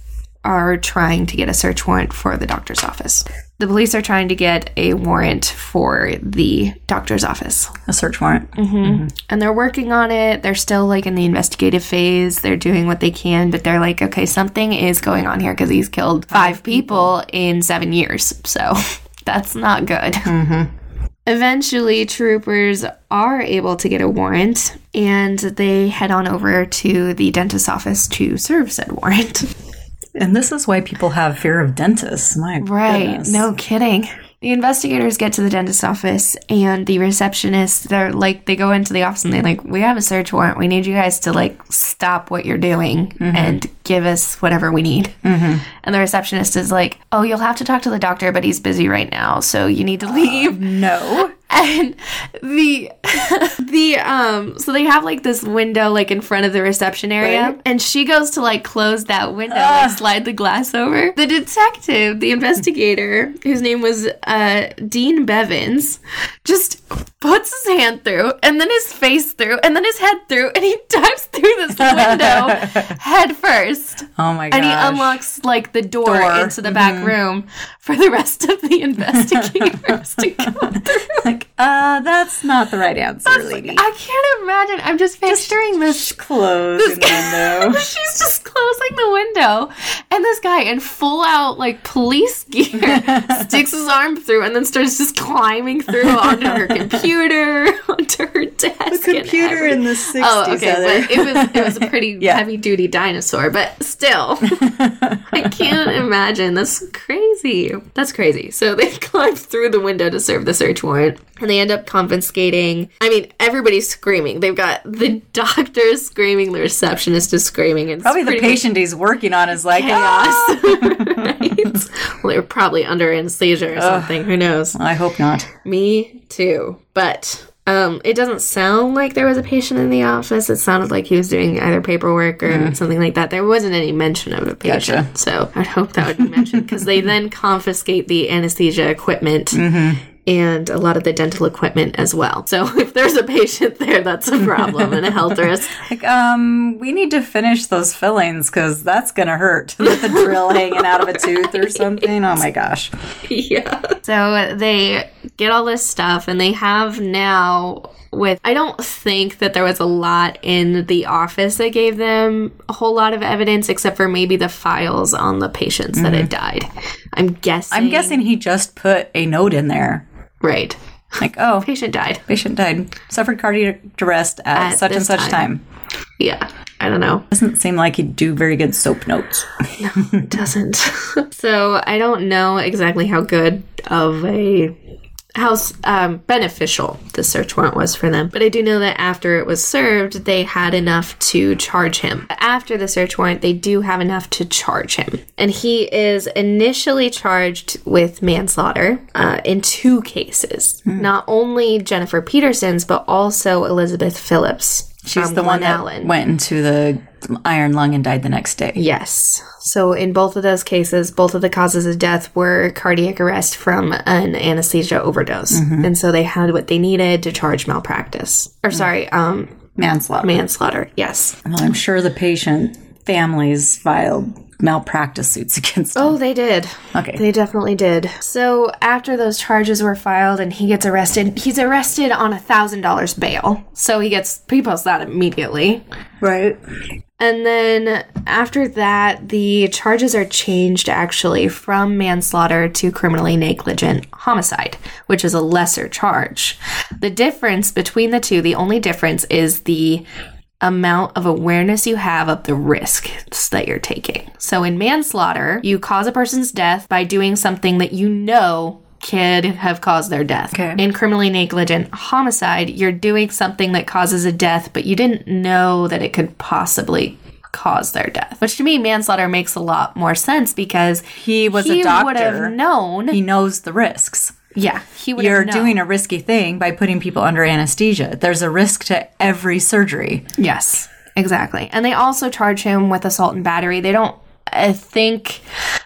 are trying to get a search warrant for the doctor's office. The police are trying to get a warrant for the doctor's office. A search warrant. Mm-hmm. Mm-hmm. And they're working on it. They're still like in the investigative phase. They're doing what they can, but they're like, okay, something is going on here because he's killed five people in seven years. So that's not good. Eventually, troopers are able to get a warrant and they head on over to the dentist's office to serve said warrant. And this is why people have fear of dentists. My Right. goodness. No kidding. The investigators get to the dentist's office and the receptionist, they're like, they go into the office and they're like, we have a search warrant. We need you guys to like stop what you're doing mm-hmm. and give us whatever we need. Mm-hmm. And the receptionist is like, oh, you'll have to talk to the doctor, but he's busy right now. So you need to leave. No. And the the um so they have like this window like in front of the reception area. Right. and she goes to like close that window like slide the glass over. The detective the investigator whose name was uh dean bevins just puts his hand through and then his face through and then his head through and he dives through this window head first Oh my god. and he unlocks like the door, Door. into the back room for the rest of the investigators to go through. Like, uh, that's not the right answer, lady. I can't imagine. I'm just picturing this. Close This the window. She's just closing the window, and this guy in full out like police gear sticks his arm through and then starts just climbing through onto her computer, onto her desk. and Computer in the 60s. Oh, okay. But it was it was a pretty Yeah. heavy duty dinosaur, but still, I can't imagine. That's crazy. That's crazy. So they climb through the window to serve the search warrant, and they end up confiscating. I mean, everybody's screaming. They've got the doctor screaming, the receptionist is screaming, and Probably the patient he's working on is like, chaos. "Ah!" Right? Well, they were probably under anesthesia or something. Who knows? I hope not. Me too. But um, it doesn't sound like there was a patient in the office. It sounded like he was doing either paperwork or something like that. There wasn't any mention of a patient. Gotcha. So I'd hope that would be mentioned because they then confiscate the anesthesia equipment. Mm-hmm. And a lot of the dental equipment as well. So if there's a patient there, that's a problem and a health risk. Like, um, we need to finish those fillings because that's gonna hurt with the drill hanging out of a tooth or something. Oh my gosh. yeah. So they get all this stuff and they have now with I don't think that there was a lot in the office that gave them a whole lot of evidence except for maybe the files on the patients that had died. I'm guessing I'm guessing he just put a note in there. Right. Like, oh, Patient died. patient died, suffered cardiac arrest at, At such and such time. time. Yeah. I don't know. Doesn't seem like he'd do very good soap notes. It doesn't. so I don't know exactly how good of a how um, beneficial the search warrant was for them, but I do know that after it was served, they had enough to charge him. After the search warrant, they do have enough to charge him, and he is initially charged with manslaughter uh, in two cases. Not only Jennifer Peterson's, but also Elizabeth Phillips. She's the one that Allen. went into the iron lung and died the next day. Yes. So in both of those cases, both of the causes of death were cardiac arrest from an anesthesia overdose. And so they had what they needed to charge malpractice. Or sorry, um Manslaughter. manslaughter. Yes. Well, I'm sure the patient families filed malpractice suits against him. Oh, they did. Okay. They definitely did. So after those charges were filed and he gets arrested, he's arrested on a thousand dollars bail. So he gets he posts that immediately. right. And then after that, the charges are changed actually from manslaughter to criminally negligent homicide, which is a lesser charge. The difference between the two, the only difference is the amount of awareness you have of the risks that you're taking. So in manslaughter, you cause a person's death by doing something that you know could have caused their death. Okay. In criminally negligent homicide, you're doing something that causes a death, but you didn't know that it could possibly cause their death. Which to me, manslaughter makes a lot more sense because He was he a doctor. would have known. he knows the risks. Yeah, he would You're doing a risky thing by putting people under anesthesia. There's a risk to every surgery. Yes, exactly. And they also charge him with assault and battery. They don't I think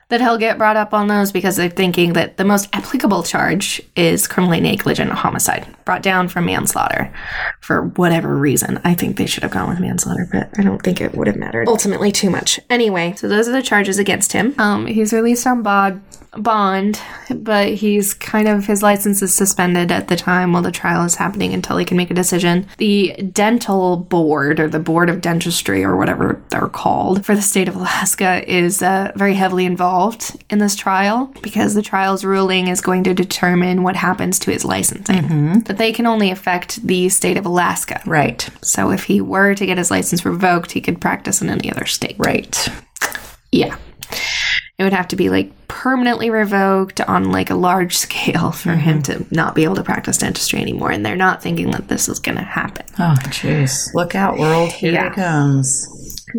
that he'll get brought up on those because they're thinking that the most applicable charge is criminally negligent homicide, brought down from manslaughter for whatever reason. I think they should have gone with manslaughter, but I don't think it would have mattered ultimately too much. Anyway, so those are the charges against him. Um, he's released on bond, bond, but he's kind of his license is suspended at the time while the trial is happening until he can make a decision. The dental board or the board of dentistry or whatever they're called for the state of Alaska is uh, very heavily involved in this trial because the trial's ruling is going to determine what happens to his licensing. But they can only affect the state of Alaska. Right. So if he were to get his license revoked, he could practice in any other state. Right. Yeah. It would have to be like permanently revoked on like a large scale for him mm-hmm. to not be able to practice dentistry anymore. And they're not thinking that this is going to happen. Oh, jeez. Look out, world. Here Yeah. it comes.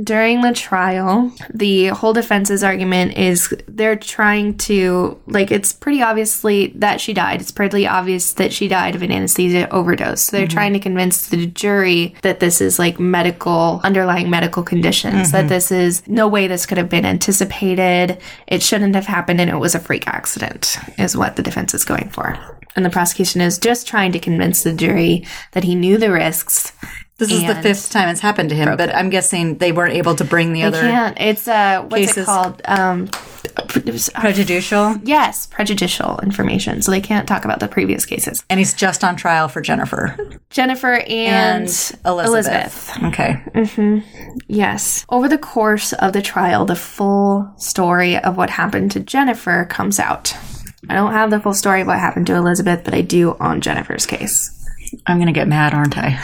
During the trial, the whole defense's argument is they're trying to, like, it's pretty obviously that she died. It's pretty obvious that she died of an anesthesia overdose. So they're mm-hmm. trying to convince the jury that this is like medical, underlying medical conditions, that mm-hmm. this is no way this could have been anticipated. It shouldn't have happened and it was a freak accident, is what the defense is going for. And the prosecution is just trying to convince the jury that he knew the risks. This is the fifth time it's happened to him, but I'm guessing they weren't able to bring the They other can't. It's uh, what's it cases. called? Um, prejudicial. yes, prejudicial information. So they can't talk about the previous cases. And he's just on trial for Jennifer Jennifer and, and Elizabeth. Okay. Mm-hmm. Yes. Over the course of the trial, the full story of what happened to Jennifer comes out. I don't have the full story of what happened to Elizabeth, but I do on Jennifer's case. I'm going to get mad, aren't I?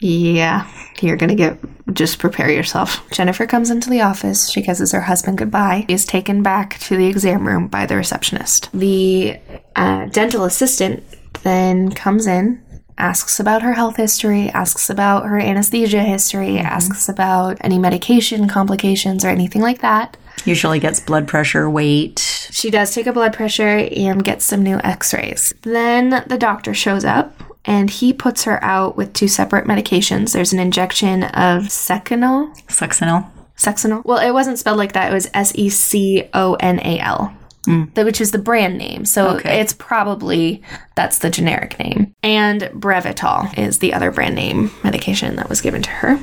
Yeah, you're gonna get. Just prepare yourself. Jennifer comes into the office. She kisses her husband goodbye. Is taken back to the exam room by the receptionist. The uh, dental assistant then comes in, asks about her health history, asks about her anesthesia history, asks about any medication complications or anything like that. Usually gets blood pressure, weight. She does take a blood pressure and gets some new x rays. Then the doctor shows up and he puts her out with two separate medications. There's an injection of Seconal. Succinil. Sexanol? Well, it wasn't spelled like that. It was S E C O N A L. Hmm. the- Which is the brand name. So Okay. it's probably that's the generic name. And Brevital is the other brand name medication that was given to her.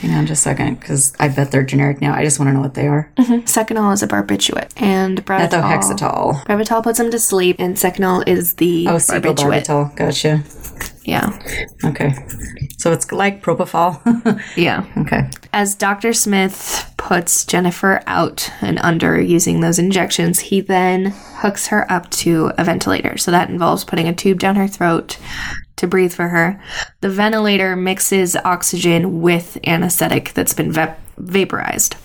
Hang on just a second, because I bet they're generic now. I just want to know what they are. Mm-hmm. Seconal is a barbiturate. And Brevital. Methohexital. Brevital puts him to sleep, and Seconal is the Oh, barbiturate. barbital. Gotcha. Yeah. Okay. So it's like propofol. Yeah. okay. As Dr. Smith puts Jennifer out and under using those injections, he then hooks her up to a ventilator. So that involves putting a tube down her throat to breathe for her. The ventilator mixes oxygen with anesthetic that's been va- vaporized.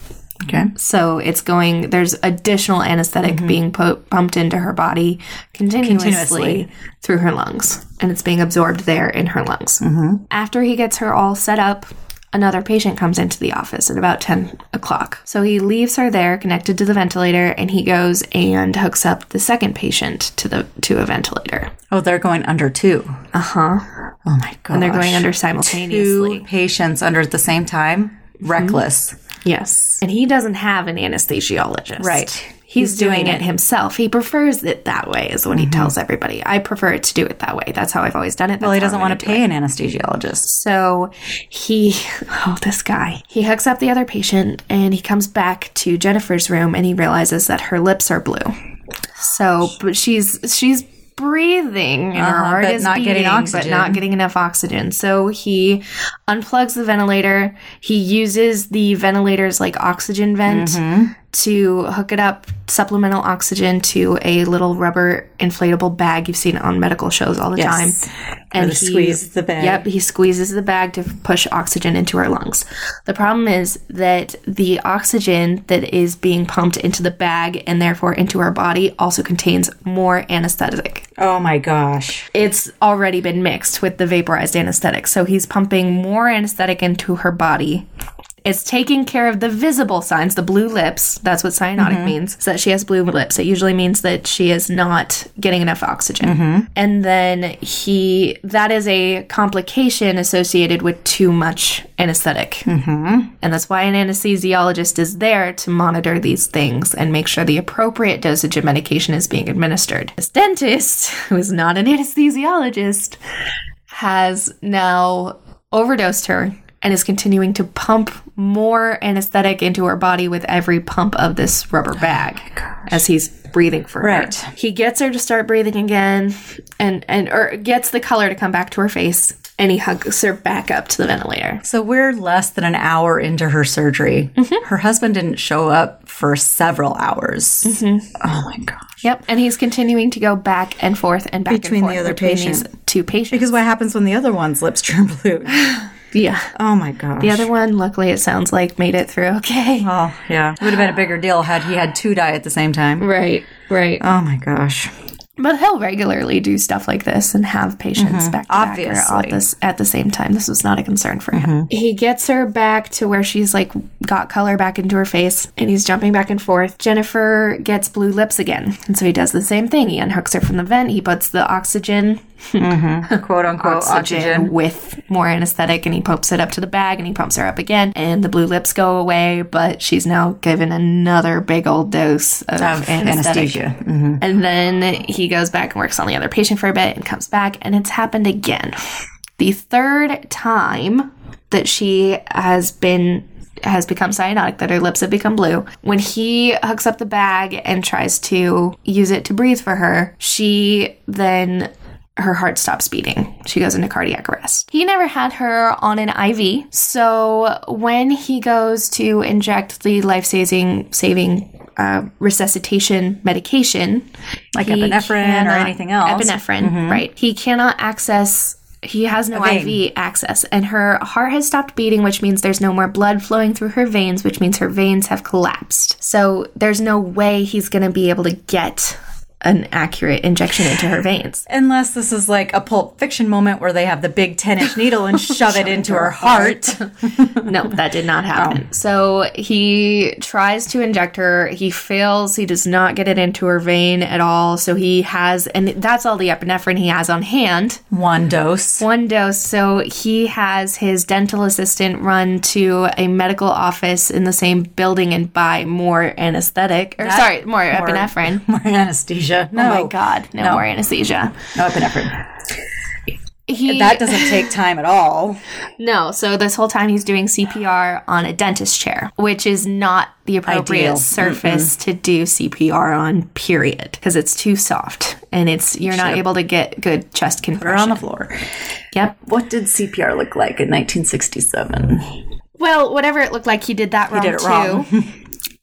Okay. So it's going, there's additional anesthetic mm-hmm. being put, pumped into her body continuously, Continuously. through her lungs. And it's being absorbed there in her lungs. Mm-hmm. After he gets her all set up, another patient comes into the office at about 10 o'clock. So he leaves her there connected to the ventilator and he goes and hooks up the second patient to the to a ventilator. Oh, they're going under two. Uh-huh. Oh my god. and they're going under simultaneously. two patients under at the same time. Reckless. Yes. And he doesn't have an anesthesiologist. Right. He's, He's doing, doing it himself. He prefers it that way, is what he tells everybody. I prefer it to do it that way. That's how I've always done it. Well, he doesn't want to pay an anesthesiologist. So he, oh, this guy, he hooks up the other patient and he comes back to Jennifer's room and he realizes that her lips are blue. So, but she's, she's breathing and her Uh-huh, heart but is not getting beating, but not getting enough oxygen. So he unplugs the ventilator. He uses the ventilator's like oxygen vent Mm-hmm. To hook it up, supplemental oxygen to a little rubber inflatable bag you've seen on medical shows all the Yes. time. And he squeeze the bag. Yep, he squeezes the bag to push oxygen into her lungs. The problem is that the oxygen that is being pumped into the bag and therefore into her body also contains more anesthetic. Oh my gosh. It's already been mixed with the vaporized anesthetic. So he's pumping more anesthetic into her body. It's taking care of the visible signs, the blue lips. That's what cyanotic mm-hmm. means. So that she has blue lips. It usually means that she is not getting enough oxygen. Mm-hmm. And then he, that is a complication associated with too much anesthetic. Mm-hmm. And that's why an anesthesiologist is there to monitor these things and make sure the appropriate dosage of medication is being administered. This dentist, who is not an anesthesiologist, has now overdosed her and is continuing to pump more anesthetic into her body with every pump of this rubber bag as he's breathing for Right. her. He gets her to start breathing again and and or gets the color to come back to her face and he hugs her back up to the ventilator. So we're less than an hour into her surgery. Mm-hmm. Her husband didn't show up for several hours. Mm-hmm. Oh my gosh. Yep, and he's continuing to go back and forth and back Between and the other between patient. these two patients. Because what happens when the other one's lips turn blue? yeah, Oh my gosh. the other one, luckily, it sounds like made it through okay. Oh yeah. It would have been a bigger deal had he had two die at the same time. Right, right. Oh my gosh. But he'll regularly do stuff like this and have patients back to back or Obviously. this at the same time. This was not a concern for him. Mm-hmm. He gets her back to where she's like got color back into her face and he's jumping back and forth. Jennifer gets blue lips again. And so he does the same thing. He unhooks her from the vent, he puts the oxygen Quote unquote oxygen, oxygen. with more anesthetic and he pumps it up to the bag and he pumps her up again and the blue lips go away but she's now given another big old dose of, Of anesthesia. Mm-hmm. and then he goes back and works on the other patient for a bit and comes back and it's happened again the third time that she has been has become cyanotic, that her lips have become blue. When he hooks up the bag and tries to use it to breathe for her, she then her heart stops beating. She goes into cardiac arrest. He never had her on an IV, so when he goes to inject the life-saving saving uh, resuscitation medication, Like epinephrine or anything else. Mm-hmm. Epinephrine, right? He cannot access. He has no. IV access, and her heart has stopped beating, which means there's no more blood flowing through her veins, which means her veins have collapsed. So there's no way he's going to be able to get an accurate injection into her veins. Unless this is like a Pulp Fiction moment where they have the big 10 inch needle and shove it into her heart. no, that did not happen. Oh. So he tries to inject her. He fails. He does not get it into her vein at all. So he has, and that's all the epinephrine he has on hand. One dose. One dose. So he has his dental assistant run to a medical office in the same building and buy more anesthetic. Or sorry, more, epinephrine. More anesthesia. No. Oh my god, no, No. more anesthesia. No epinephrine. He That doesn't take time at all. no. So this whole time he's doing CPR on a dentist chair, which is not the appropriate Ideal. surface to do CPR on. Period, because it's too soft and it's you're not able to get good chest Put her compression. on the floor. Yep. What did CPR look like in 1967? Well, whatever it looked like, he did that wrong did it too. wrong.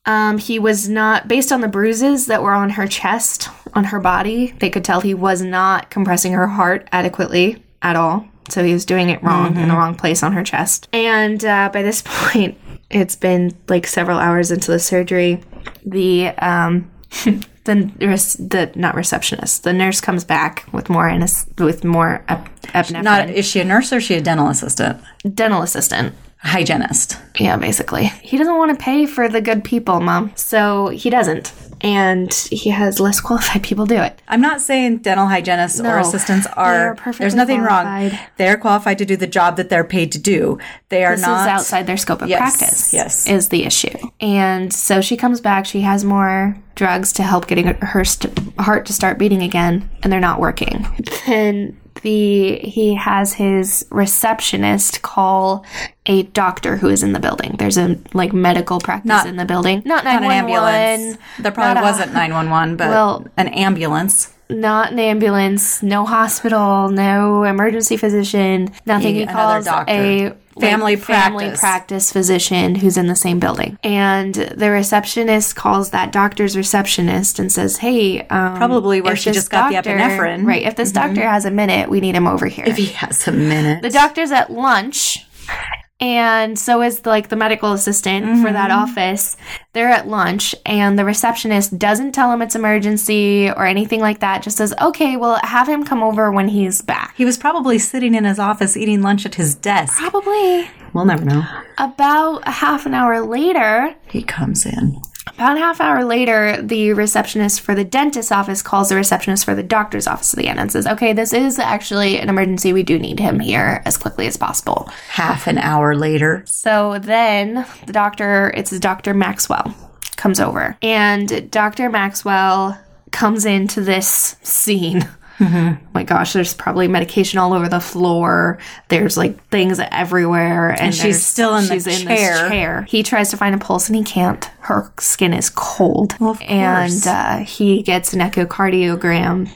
um, he was not based on the bruises that were on her chest, on her body. They could tell he was not compressing her heart adequately at all. So he was doing it wrong in the wrong place on her chest. And uh, by this point, it's been like several hours into the surgery. The um, the the not receptionist, the nurse comes back with more anes- with more ep- epinephrine. Not is she a nurse or is she a dental assistant? dental assistant. Hygienist. Yeah, basically. He doesn't want to pay for the good people, mom. So he doesn't. And he has less qualified people do it. I'm not saying dental hygienists or No, assistants they're perfectly There's nothing wrong. They're qualified to do the job that they're paid to do. They are This not is outside their scope of Yes, practice. yes. Is the issue. And so she comes back. She has more drugs to help getting her st- heart to start beating again, and they're not working. Then the he has his receptionist call a doctor who is in the building. There's a like medical practice Not- in the building. Not not an 911. ambulance. There probably a- wasn't 911, but Well- an ambulance. Not an ambulance, no hospital, no emergency physician, nothing. He Another calls doctor. a Family family practice. practice physician who's in the same building, and the receptionist calls that doctor's receptionist and says, "Hey, um, Probably where she just got the epinephrine." right? If this doctor has a minute, we need him over here." If he has a minute. the doctor's at lunch and so is like the medical assistant for that mm-hmm. office they're at lunch and the receptionist doesn't tell him it's emergency or anything like that just says okay well have him come over when he's back he was probably sitting in his office eating lunch at his desk. probably We'll never know. about a half an hour later He comes in. About a half hour later the receptionist for the dentist's office calls the receptionist for the doctor's office again and says okay this is actually an emergency we do need him here as quickly as possible Half an hour later. So then the doctor, it's Dr. Maxwell, comes over. And Dr. Maxwell comes into this scene. Oh my gosh, there's probably medication all over the floor. There's like things everywhere. And, she's still in the she's chair. this chair. He tries to find a pulse and he can't. Her skin is cold. of and uh, he gets an echocardiogram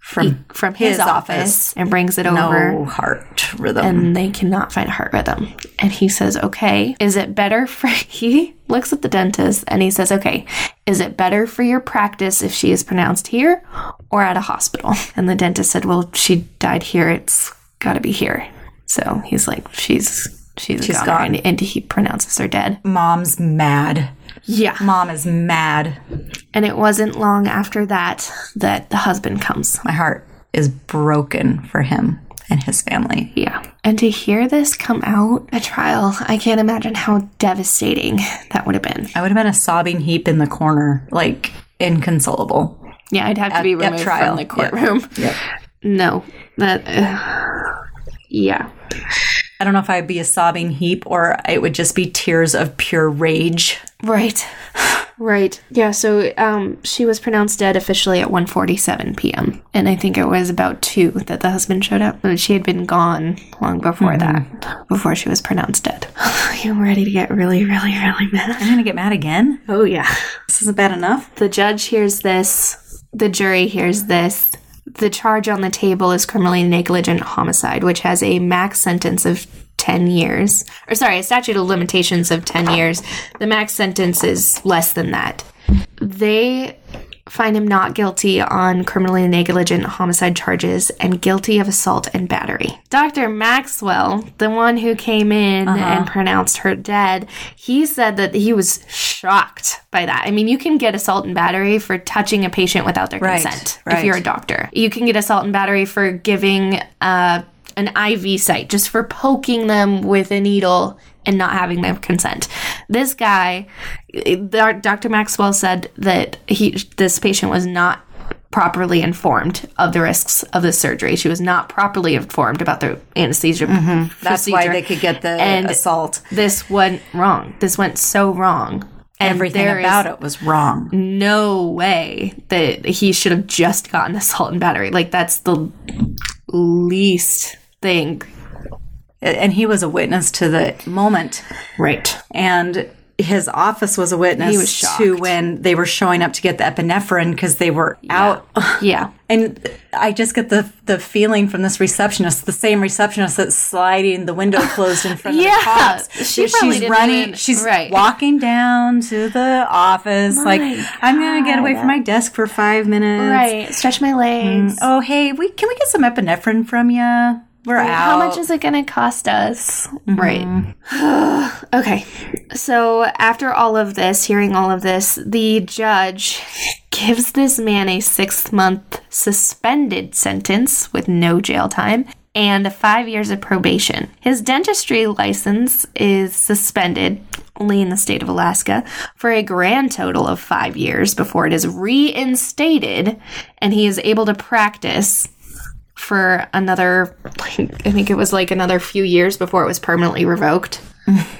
From from his, His office, office. and brings it over no heart rhythm. and they cannot find a heart rhythm. And he says, Okay, is it better for he looks at the dentist and he says, Okay, is it better for your practice if she is pronounced here or at a hospital? And the dentist said, Well, she died here, it's gotta be here. So he's like, She's she's, She's gone, gone. And, and he pronounces her dead. Mom's mad. Yeah. Mom is mad. And it wasn't long after that that the husband comes. My heart is broken for him and his family. Yeah. And to hear this come out at trial, I can't imagine how devastating that would have been. I would have been a sobbing heap in the corner, like inconsolable. Yeah, I'd have to At- be removed from the courtroom. Yep. No, that. Uh, yeah, I don't know if I'd be a sobbing heap or it would just be tears of pure rage. right, right. Yeah. So, um, she was pronounced dead officially at 1:47 p.m. and I think it was about two that the husband showed up. But she had been gone long before that, before she was pronounced dead. I'm ready to get really, really, really mad. I'm gonna get mad again. Oh yeah. This isn't bad enough. The judge hears this, the jury hears this. The charge on the table is criminally negligent homicide, which has a max sentence of 10 years. Or, sorry, a statute of limitations of 10 years. The max sentence is less than that. They find him not guilty on criminally negligent homicide charges and guilty of assault and battery. Dr. Maxwell, the one who came in and pronounced her dead, he said that he was shocked by that. I mean, you can get assault and battery for touching a patient without their Right, consent if you're a doctor. You can get assault and battery for giving uh, an IV site, just for poking them with a needle and not having their consent. This guy, Dr. Maxwell said that he this patient was not properly informed of the risks of the surgery. She was not properly informed about the anesthesia Mm-hmm. That's why they could get the And assault. This went wrong. This went so wrong. And Everything about it was wrong. no way that he should have just gotten assault and battery. Like that's the least thing. And he was a witness to the moment. Right. And his office was a witness He was to when they were showing up to get the epinephrine because they were out. Yeah. And I just get the the feeling from this receptionist, the same receptionist that's sliding the window closed in front Yeah. of the cops. She she's running. even- she's right. walking down to the office, like I'm gonna get away from my desk for five minutes. Right. Stretch my legs. Mm. Oh, hey, we can we get some epinephrine from you? We're out. How much is it going to cost us? Mm-hmm. Right. okay. So, after all of this, hearing all of this, the judge gives this man a six month suspended sentence with no jail time and five years of probation. His dentistry license is suspended only in the state of Alaska for a grand total of five years before it is reinstated and he is able to practice for another, like, I think it was like another few years before it was permanently revoked.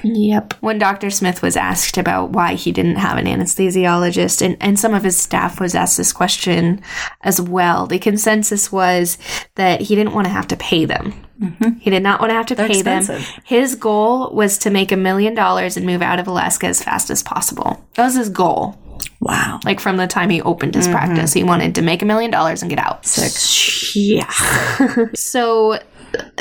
Yep. When Dr. Smith was asked about why he didn't have an anesthesiologist, and, and some of his staff was asked this question as well, the consensus was that he didn't want to have to pay them. Mm-hmm. He did not want to have to pay them. His goal was to make a million dollars and move out of Alaska as fast as possible. That was his goal. Wow. Like from the time he opened his mm-hmm. practice, he wanted to make a million dollars and get out. Yeah. so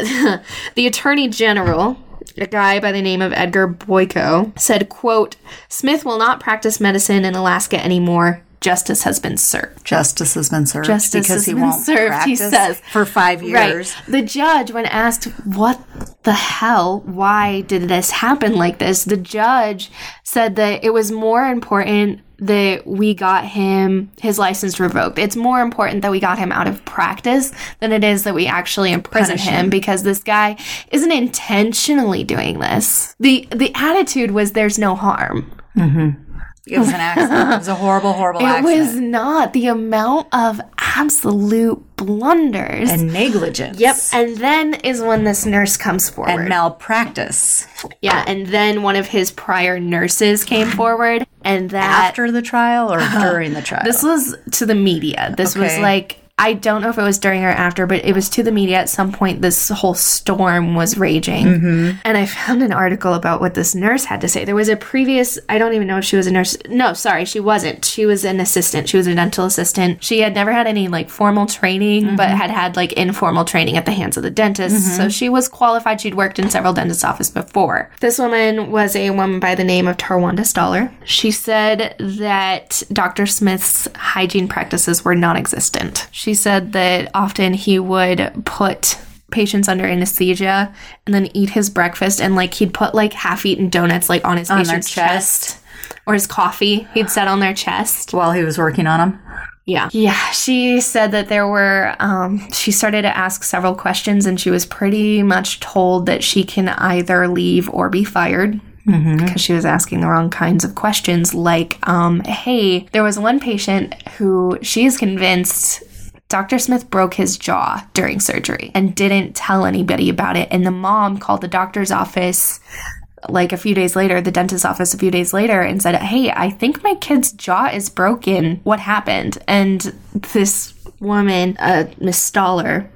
the attorney general a guy by the name of Edgar Boyko said quote Smith will not practice medicine in Alaska anymore justice has been served Justice has been served Justice because has he been won't served, he says. for five years. Right. The judge, when asked what the hell, why did this happen like this, the judge said that it was more important that we got him his license revoked. It's more important that we got him out of practice than it is that we actually imprison him, because this guy isn't intentionally doing this. The the attitude was there's no harm. Mm-hmm. It was an accident. It was a horrible, horrible It accident. It was not the amount of absolute blunders. and negligence. Yep. And then is when this nurse comes forward. And malpractice. yeah. And then one of his prior nurses came forward. And that After the trial or during the trial? this was to the media. This was like I don't know if it was during or after, but it was to the media at some point. This whole storm was raging. Mm-hmm. And I found an article about what this nurse had to say. There was a previous, I don't even know if she was a nurse. No, sorry, she wasn't. She was an assistant. She was a dental assistant. She had never had any like formal training, but Mm-hmm. had had like informal training at the hands of the dentist. So she was qualified. She'd worked in several dentist offices before. This woman was a woman by the name of Tarwanda Stoller. She said that Dr. Smith's hygiene practices were non existent. She said that often he would put patients under anesthesia and then eat his breakfast and like he'd put like half-eaten donuts like on his their patient's chest. or his coffee he'd set on their chest While he was working on them. yeah yeah she said that there were um she started to ask several questions and she was pretty much told that she can either leave or be fired because she was asking the wrong kinds of questions like um hey there was one patient who she is convinced Dr. Smith broke his jaw during surgery and didn't tell anybody about it. And the mom called the doctor's office like a few days later, the dentist's office a few days later, and said, Hey, I think my kid's jaw is broken. What happened? And this woman, uh, Miss Stoller,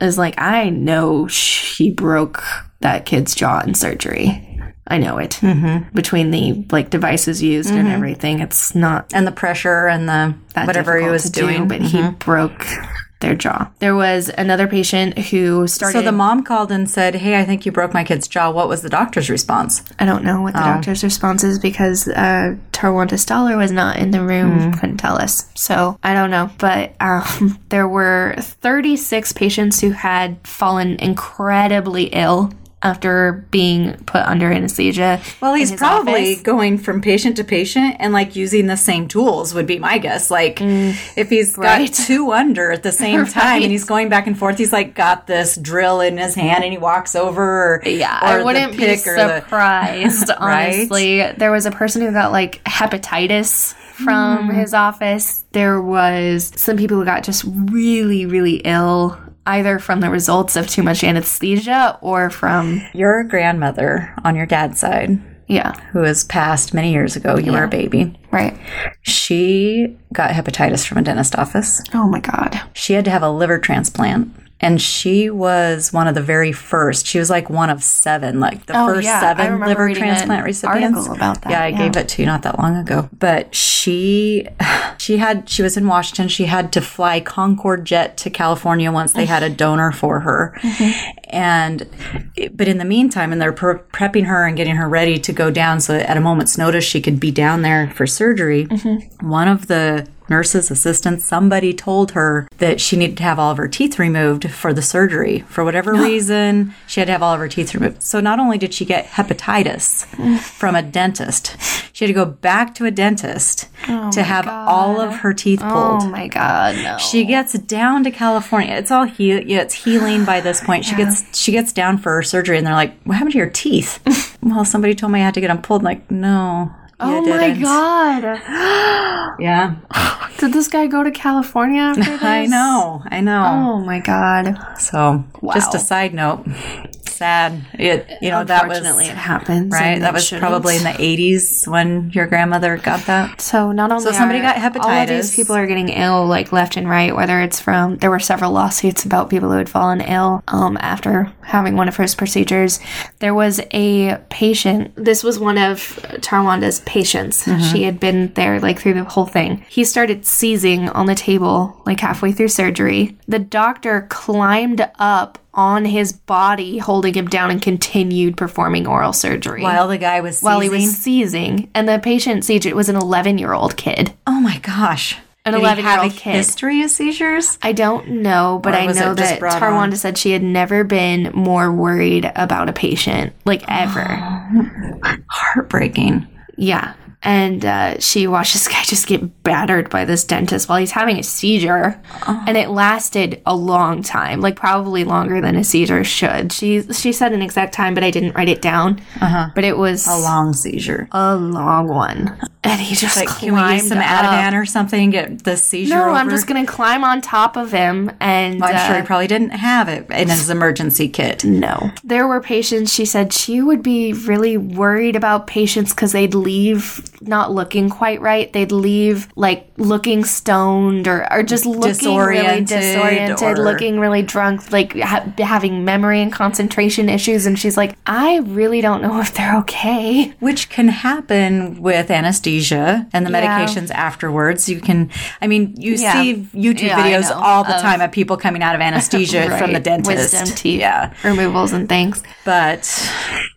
is like, I know she broke that kid's jaw in surgery. I know it. Mm-hmm. Between the like devices used and everything, it's not And the pressure and the whatever he was doing. Mm-hmm. but he broke their jaw. There was another patient who started. so the mom called and said, Hey, I think you broke my kid's jaw. What was the doctor's response? I don't know what the Oh. doctor's response is because uh, Tarwanda Stoller was not in the room, Mm. couldn't tell us. So I don't know. But um, there were 36 patients who had fallen incredibly ill after being put under anesthesia. Well, he's probably office. going from patient to patient and like using the same tools would be my guess. Like if he's Mm. right. got two under at the same time and he's going back and forth, he's like got this drill in his hand and he walks over. Or, Yeah, or I wouldn't be or the- surprised, Right? honestly. There was a person who got like hepatitis from Hmm. his office. There was some people who got just really, really ill, either from the results of too much anesthesia or from, Your grandmother on your dad's side, yeah, who has passed many years ago, you were a baby. right. She got hepatitis from a dentist office. Oh my God. She had to have a liver transplant. And she was one of the very first. She was like one of seven, like the Oh, first yeah. Seven liver transplant recipients. about that, Yeah, I yeah. gave it to you not that long ago. But she, she had, she was in Washington. She had to fly Concorde jet to California once they had a donor for her. Mm-hmm. And, but in the meantime, and they're pre- prepping her and getting her ready to go down so that at a moment's notice she could be down there for surgery. Mm-hmm. One of the nurses, assistants, somebody told her that she needed to have all of her teeth removed for the surgery. For whatever reason, she had to have all of her teeth removed. So not only did she get hepatitis from a dentist, she had to go back to a dentist oh to have all of her teeth pulled. Oh my god, no. She gets down to California. It's all heal. Yeah, it's healing by this point. She gets she gets down for her surgery, and they're like, "What happened to your teeth?" well, somebody told me I had to get them pulled. I'm like, no. Oh my didn't." god. Yeah, Did this guy go to California after this? I know. I know. Oh my god. So, just a side note. Sad. It you know that was Unfortunately, it happens. right. That was shouldn't. probably in the 80s when your grandmother got that. So not only So somebody are got all of these hepatitis. people are getting ill like left and right. Whether it's from there were several lawsuits about people who had fallen ill um, after having one of his procedures. There was a patient. This was one of Tarwanda's patients. She had been there like through the whole thing. He started seizing on the table like halfway through surgery. The doctor climbed up on his body, holding him down, and continued performing oral surgery While the guy was while he seizing. was seizing, and the patient seized. It was an 11 year old kid. oh my gosh. An Did he 11-year-old a kid. history of seizures? I don't know, but Or I was know it just that brought Tarwanda on? said she had never been more worried about a patient, like ever. Heartbreaking. yeah. And uh, she watched this guy just get battered by this dentist while he's having a seizure, and it lasted a long time, like probably longer than a seizure should. She she said an exact time, but I didn't write it down. Uh-huh. But it was A long seizure. a long one, and he just Like, climbed can we use some. Ativan or something get the seizure No, over? I'm just gonna climb on top of him and. Well, I'm sure he uh, probably didn't have it in his emergency kit. no. There were patients, she said she would be really worried about patients because they'd leave not looking quite right. They'd leave like looking stoned or, or just looking really Disoriented disoriented, or- looking really drunk, like ha- having memory and concentration issues. And she's like, I really don't know if they're okay. Which can happen with anesthesia and the Yeah. medications afterwards. You can, I mean, you Yeah. see YouTube Yeah, videos all the of- time of people coming out of anesthesia from the Right. dentist. Wisdom teeth Yeah. removals and things. But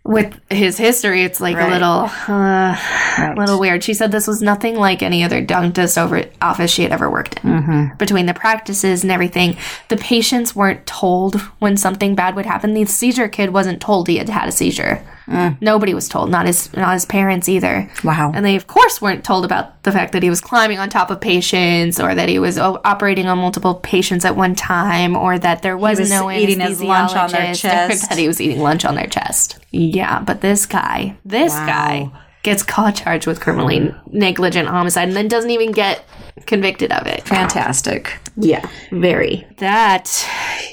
with his history, it's like a little, uh, little weird. She said this was nothing like any other dentist over office she had ever worked in. Mm-hmm. Between the practices and everything, the patients weren't told when something bad would happen. The seizure kid wasn't told he had had a seizure. Nobody was told, not his not his parents either. Mm. Wow. And they of course weren't told about the fact that he was climbing on top of patients, or that he was o- operating on multiple patients at one time, or that there was, was no eating his lunch on their chest. that he was eating lunch on their chest. Yeah, but this guy, this Wow. guy gets caught charged with criminally negligent homicide and then doesn't even get convicted of it. fantastic. Yeah, very. That,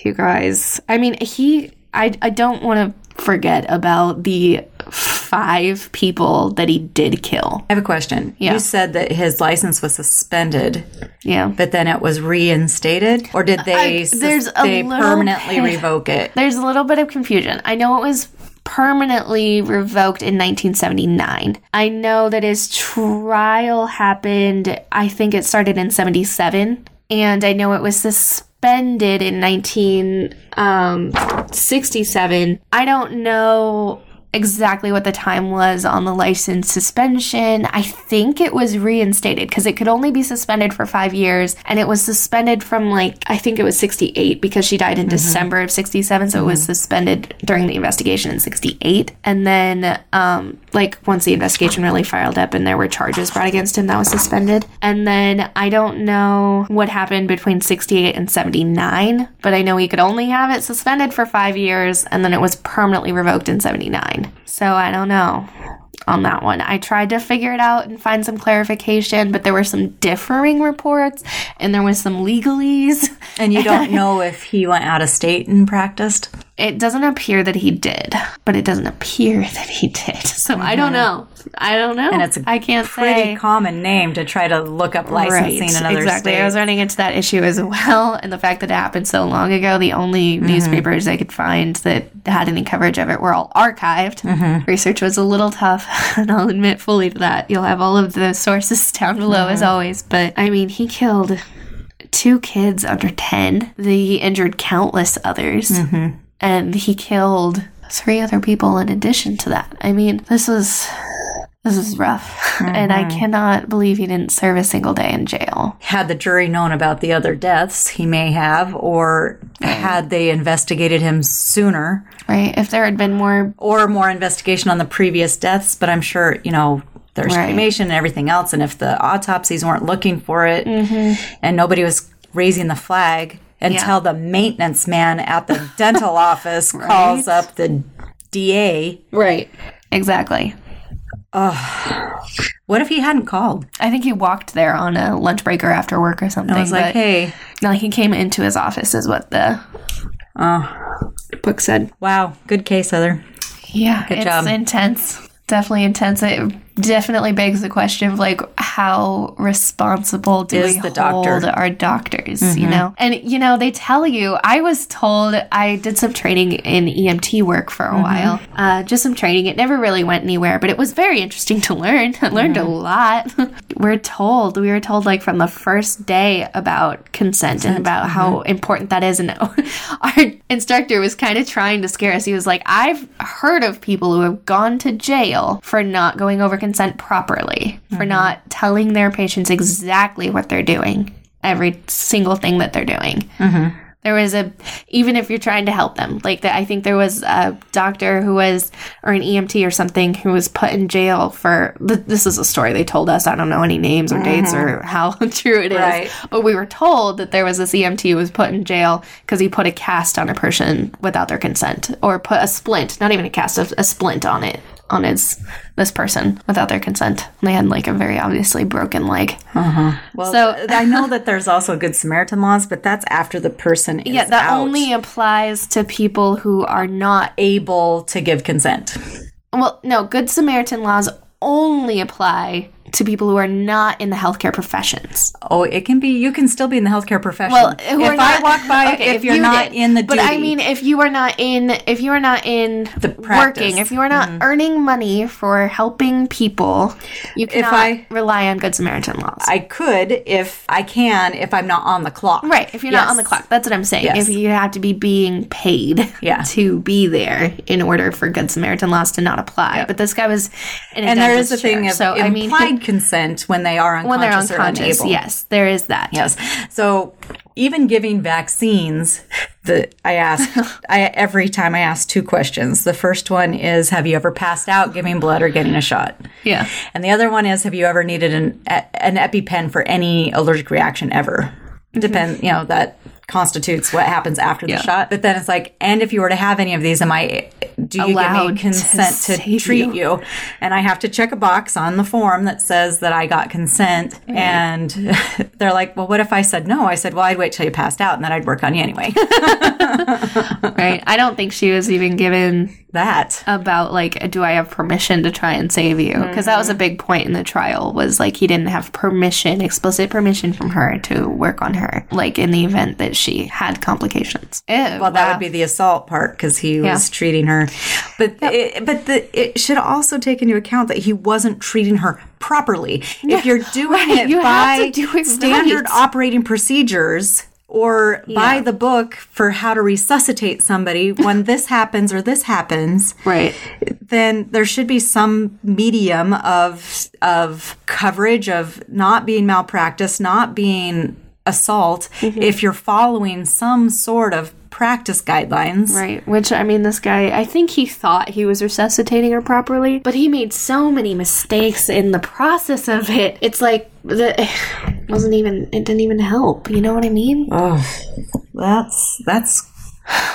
you guys, I mean, he, I, I don't want to forget about the five people that he did kill. I have a question. Yeah. You said that his license was suspended, Yeah. but then it was reinstated, or did they? I- sus- there's a they permanently bit- revoke it. There's a little bit of confusion. I know it was permanently revoked in 1979. I know that his trial happened, I think it started in 77, and I know it was suspended in 1967. Um, I don't know exactly what the time was on the license suspension. I think it was reinstated because it could only be suspended for five years. And it was suspended from like, I think it was 68 because she died in December of 67. So it was suspended during the investigation in 68. And then, um, like, once the investigation really filed up and there were charges brought against him, that was suspended. And then I don't know what happened between 68 and 79, but I know he could only have it suspended for five years and then it was permanently revoked in 79. So I don't know on that one. I tried to figure it out and find some clarification, but there were some differing reports and there was some legalese. And you don't know if he went out of state and practiced. It doesn't appear that he did, but it doesn't appear that he did. So I don't know. I don't know. Mm-hmm. And it's a I can't Pretty say. common name to try to look up licensing in other exactly. I was running into that issue as well, and the fact that it happened so long ago. The only Mm-hmm. newspapers I could find that had any coverage of it were all archived. Mm-hmm. Research was a little tough, and I'll admit fully to that. You'll have all of the sources down below Mm-hmm. as always. But I mean, he killed two kids under ten. He injured countless others, Mm-hmm. And he killed three other people in addition to that. I mean, this was this is rough. And I mm-hmm. cannot believe he didn't serve a single day in jail. Had the jury known about the other deaths, he may have, or had they investigated him sooner, Right? If there had been more or more investigation on the previous deaths. But I'm sure, you know, there's Right. cremation and everything else. And if the autopsies weren't looking for it mm-hmm. and nobody was raising the flag until the maintenance man at the dental office calls up the DA, Right. Exactly. what if he hadn't called? I think he walked there on a lunch break or after work or something. I was like, hey, No, he came into his office, is what the book said. wow, good case, Heather. Yeah, it's job. intense. Definitely intense. It definitely begs the question of like, how responsible do Is we the doctor? hold our doctors? You mm-hmm. know, and you know they tell you. I was told I did some training in EMT work for a mm-hmm. while. Uh, just some training. It never really went anywhere, but it was very interesting to learn. I learned a mm-hmm. lot. we're told we were told like from the first day about consent, and about how important that is. And our instructor was kind of trying to scare us. He was like, "I've heard of people who have gone to jail for not going over consent properly, for mm-hmm. not telling their patients exactly what they're doing, every single thing that they're doing." Mm-hmm. There was a, even if you're trying to help them, like that. I think there was a doctor who was, or an EMT or something, who was put in jail for. This is a story they told us. I don't know any names or dates or mm-hmm. how true it is, Right. but we were told that there was this EMT who was put in jail because he put a cast on a person without their consent, or put a splint, not even a cast, a, a splint on it on his this person without their consent. And they had like a very obviously broken leg. Uh-huh. Well, So- I know that there's also good Samaritan laws, but that's after the person is Yeah, that out, only applies to people who are not able to give consent. Well, no, Good Samaritan laws only apply to people who are not in the healthcare professions. Oh, it can be. You can still be in the healthcare profession. Well, who if are I walk by, okay, if, you're you not did. in the But duty, I mean, if you are not in, if you are not in The practice. working, if you are not mm-hmm. earning money for helping people, you cannot I- rely on Good Samaritan laws. I could if I can if I'm not on the clock. Right, if you're not on the clock, that's what I'm saying. Yes. If you have to be being paid Yeah. to be there in order for Good Samaritan laws to not apply. But this guy was And there is a the thing of so I mean, implied consent when they are unconscious when they're or unconscious, unable. yes, there is that. Yes. So even giving vaccines, the I ask I every time I ask two questions. The first one is have you ever passed out giving blood or getting a shot? Yeah. And the other one is have you ever needed an an EpiPen for any allergic reaction ever? Mm-hmm. Depend, you know, that constitutes what happens after the Yeah. shot. But then it's like, and if you were to have any of these, am I do you give me consent to, save treat you. you? And I have to check a box on the form that says that I got consent. And they're like, well, what if I said no? I said, well, I'd wait till you passed out and then I'd work on you anyway. Right. I don't think she was even given that. about like, do I have permission to try and save you? Because that was a mm-hmm. big point in the trial was like he didn't have permission, explicit permission from her to work on her, like in the event that she had complications. Ew, Well, that would be the assault part because he was treating her, but it, but the, it should also take into account that he wasn't treating her properly. if you're doing right. it You by do it standard right. operating procedures or by the book for how to resuscitate somebody when this happens or this happens, right. then there should be some medium of of coverage of not being malpractice, not being assault mm-hmm. if you're following some sort of practice guidelines. Right, which I mean, this guy, I think he thought he was resuscitating her properly, but he made so many mistakes in the process of it. It's like the it wasn't even it didn't even help. You know what I mean? That's that's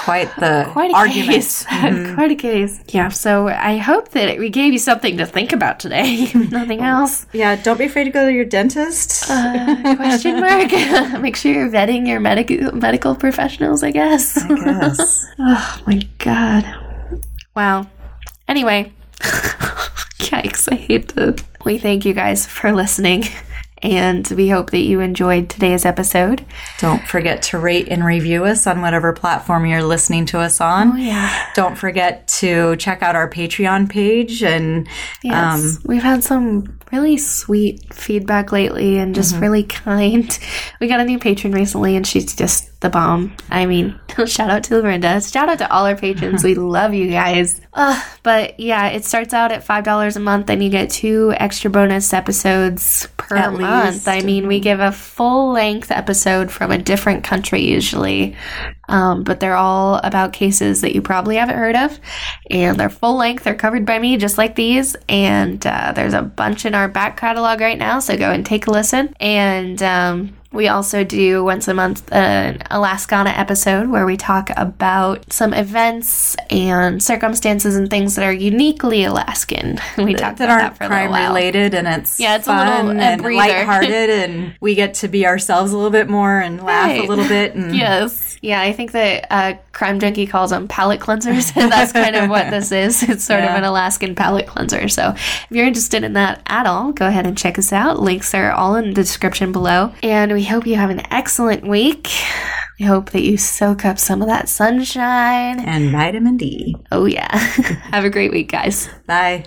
quite the Quite a argument. case. Mm-hmm. Quite a case. Yeah. So I hope that we gave you something to think about today. Nothing oh. else. Yeah, don't be afraid to go to your dentist. Uh, question mark. Make sure you're vetting your medical medical professionals. I guess. yes. Oh my god. Wow. Anyway, yikes. I hate to. We thank you guys for listening, and we hope that you enjoyed today's episode. Don't forget to rate and review us on whatever platform you're listening to us on. Oh, yeah. Don't forget to check out our Patreon page and Yes. Um, We've had some really sweet feedback lately and just mm-hmm. really kind. We got a new patron recently, and she's just the bomb. I mean, shout out to Lorinda. Shout out to all our patrons. we love you guys. Uh, but yeah, it starts out at $5 a month and you get two extra bonus episodes per At month. least. I mean, we give a full length episode from a different country usually. Um, but they're all about cases that you probably haven't heard of. And they're full length. They're covered by me, just like these. And uh, there's a bunch in our back catalog right now. So go and take a listen. And um, we also do once a month an Alaskana episode where we talk about some events and circumstances and things that are uniquely Alaskan. We talk that about aren't that for a crime related and it's Yeah, it's a fun little, uh, and breather. lighthearted and we get to be ourselves a little bit more and laugh Right. a little bit and Yes. Yeah, I think that uh, Crime Junkie calls them palate cleansers. and That's kind of what this is. It's sort of an Alaskan palate cleanser. So if you're interested in that at all, go ahead and check us out. Links are all in the description below. And we hope you have an excellent week. We hope that you soak up some of that sunshine. and vitamin D. Oh, yeah. have a great week, guys. Bye.